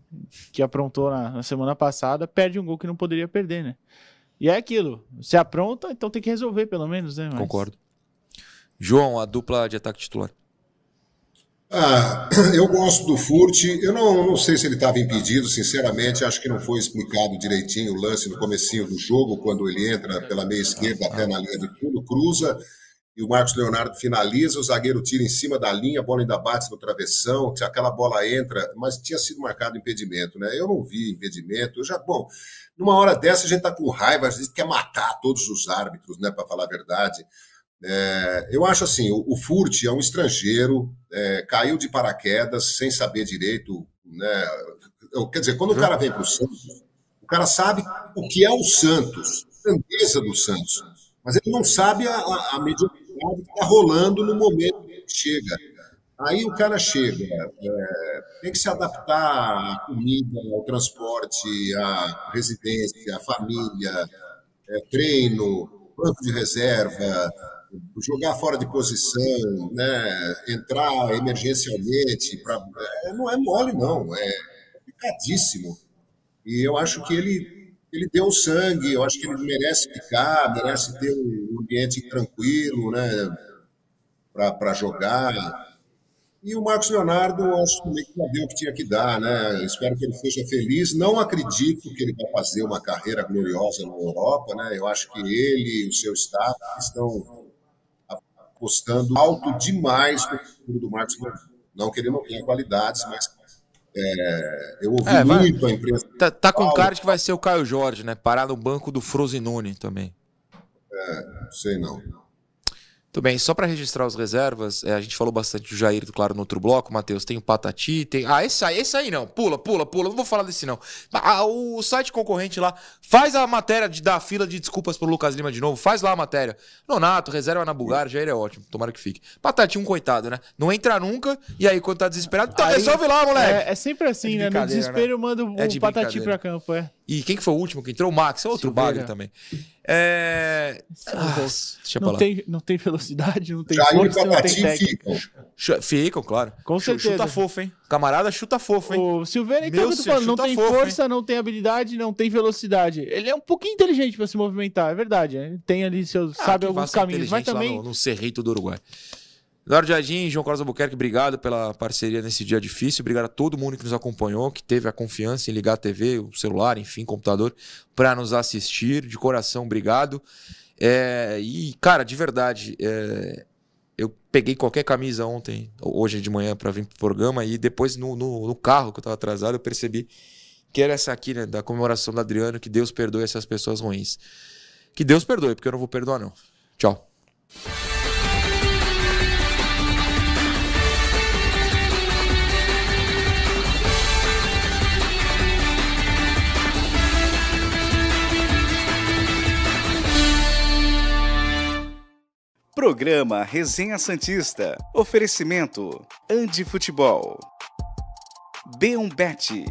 que aprontou na, na semana passada, perde um gol que não poderia perder, né? E é aquilo. Se apronta, então tem que resolver, pelo menos, né? Mas- Concordo. João, a dupla de ataque titular. Ah, eu gosto do Furt. Eu não, não sei se ele estava impedido, sinceramente. Acho que não foi explicado direitinho o lance no comecinho do jogo, quando ele entra pela meia esquerda até na linha de fundo, cruza e o Marcos Leonardo finaliza, o zagueiro tira em cima da linha, a bola ainda bate no travessão, aquela bola entra, mas tinha sido marcado impedimento, né? Eu não vi impedimento. Eu já, bom, numa hora dessa a gente tá com raiva, a gente quer matar todos os árbitros, né, para falar a verdade. É, eu acho assim, o, o Furt é um estrangeiro, é, caiu de paraquedas sem saber direito, né? Quer dizer, quando o cara vem para o Santos, o cara sabe o que é o Santos, a grandeza do Santos, mas ele não sabe a, a, a mediocridade que está rolando no momento que chega. Aí o cara chega, é, tem que se adaptar à comida, ao transporte, à residência, à família, é, treino, banco de reserva, jogar fora de posição, né, entrar emergencialmente, pra, é, não é mole não, é complicadíssimo. E eu acho que ele ele deu sangue, eu acho que ele merece ficar, merece ter um ambiente tranquilo, né, para jogar. E o Marcos Leonardo, acho que já deu o que tinha que dar, né? Espero que ele seja feliz. Não acredito que ele vai fazer uma carreira gloriosa na Europa, né? Eu acho que ele e o seu staff estão apostando alto demais no futuro do Marcos Leonardo. Não que ele não tenha qualidades, mas é, eu ouvi É, vai. muito a imprensa. Tá, tá com cara de que vai ser o Caio Jorge, né? Parar no banco do Frosinone também. Não sei não. Tudo bem, só para registrar os reservas, é, a gente falou bastante do Jair, claro, no outro bloco, Matheus. Tem o Patati, tem. Ah, esse aí, esse aí não. Pula, pula, pula. Não vou falar desse não. Ah, o site concorrente lá faz a matéria de, da fila de desculpas pro Lucas Lima de novo. Faz lá a matéria. Nonato, reserva na Bulgária, Jair é ótimo. Tomara que fique. Patati, um coitado, né? Não entra nunca, e aí quando tá desesperado, então Aí- resolve lá, moleque. É, é sempre assim, É né? No desespero manda o É de patati pra campo, é. E quem que foi o último que entrou? O Max, é outro Silveira. bagre também. É. Ah, deixa eu Não falar. tem, não tem velocidade, não tem Jair e força, não tem técnica. ficam. Claro. Com certeza. Chuta fofo, hein? Camarada chuta fofo, hein? O Silveira, então, Meu que eu tô falando, não tem fofo, força, não tem habilidade, não tem velocidade. Ele é um pouquinho inteligente pra se movimentar, é verdade. Ele tem ali seus, Ah, sabe que alguns caminhos, mas lá também No, no Cerrito do Uruguai. Eduardo Jardim, João Carlos Albuquerque, obrigado pela parceria nesse dia difícil. Obrigado a todo mundo que nos acompanhou, que teve a confiança em ligar a TV, o celular, enfim, computador, para nos assistir. De coração, obrigado. É, e, cara, de verdade, é, eu peguei qualquer camisa ontem, hoje de manhã, para vir pro programa, e depois no, no- no carro que eu tava atrasado, eu percebi que era essa aqui, né, da comemoração do Adriano, que Deus perdoe essas pessoas ruins. Que Deus perdoe, porque eu não vou perdoar, não. Tchau. Programa Resenha Santista. Oferecimento Andi Futebol. B1Bet.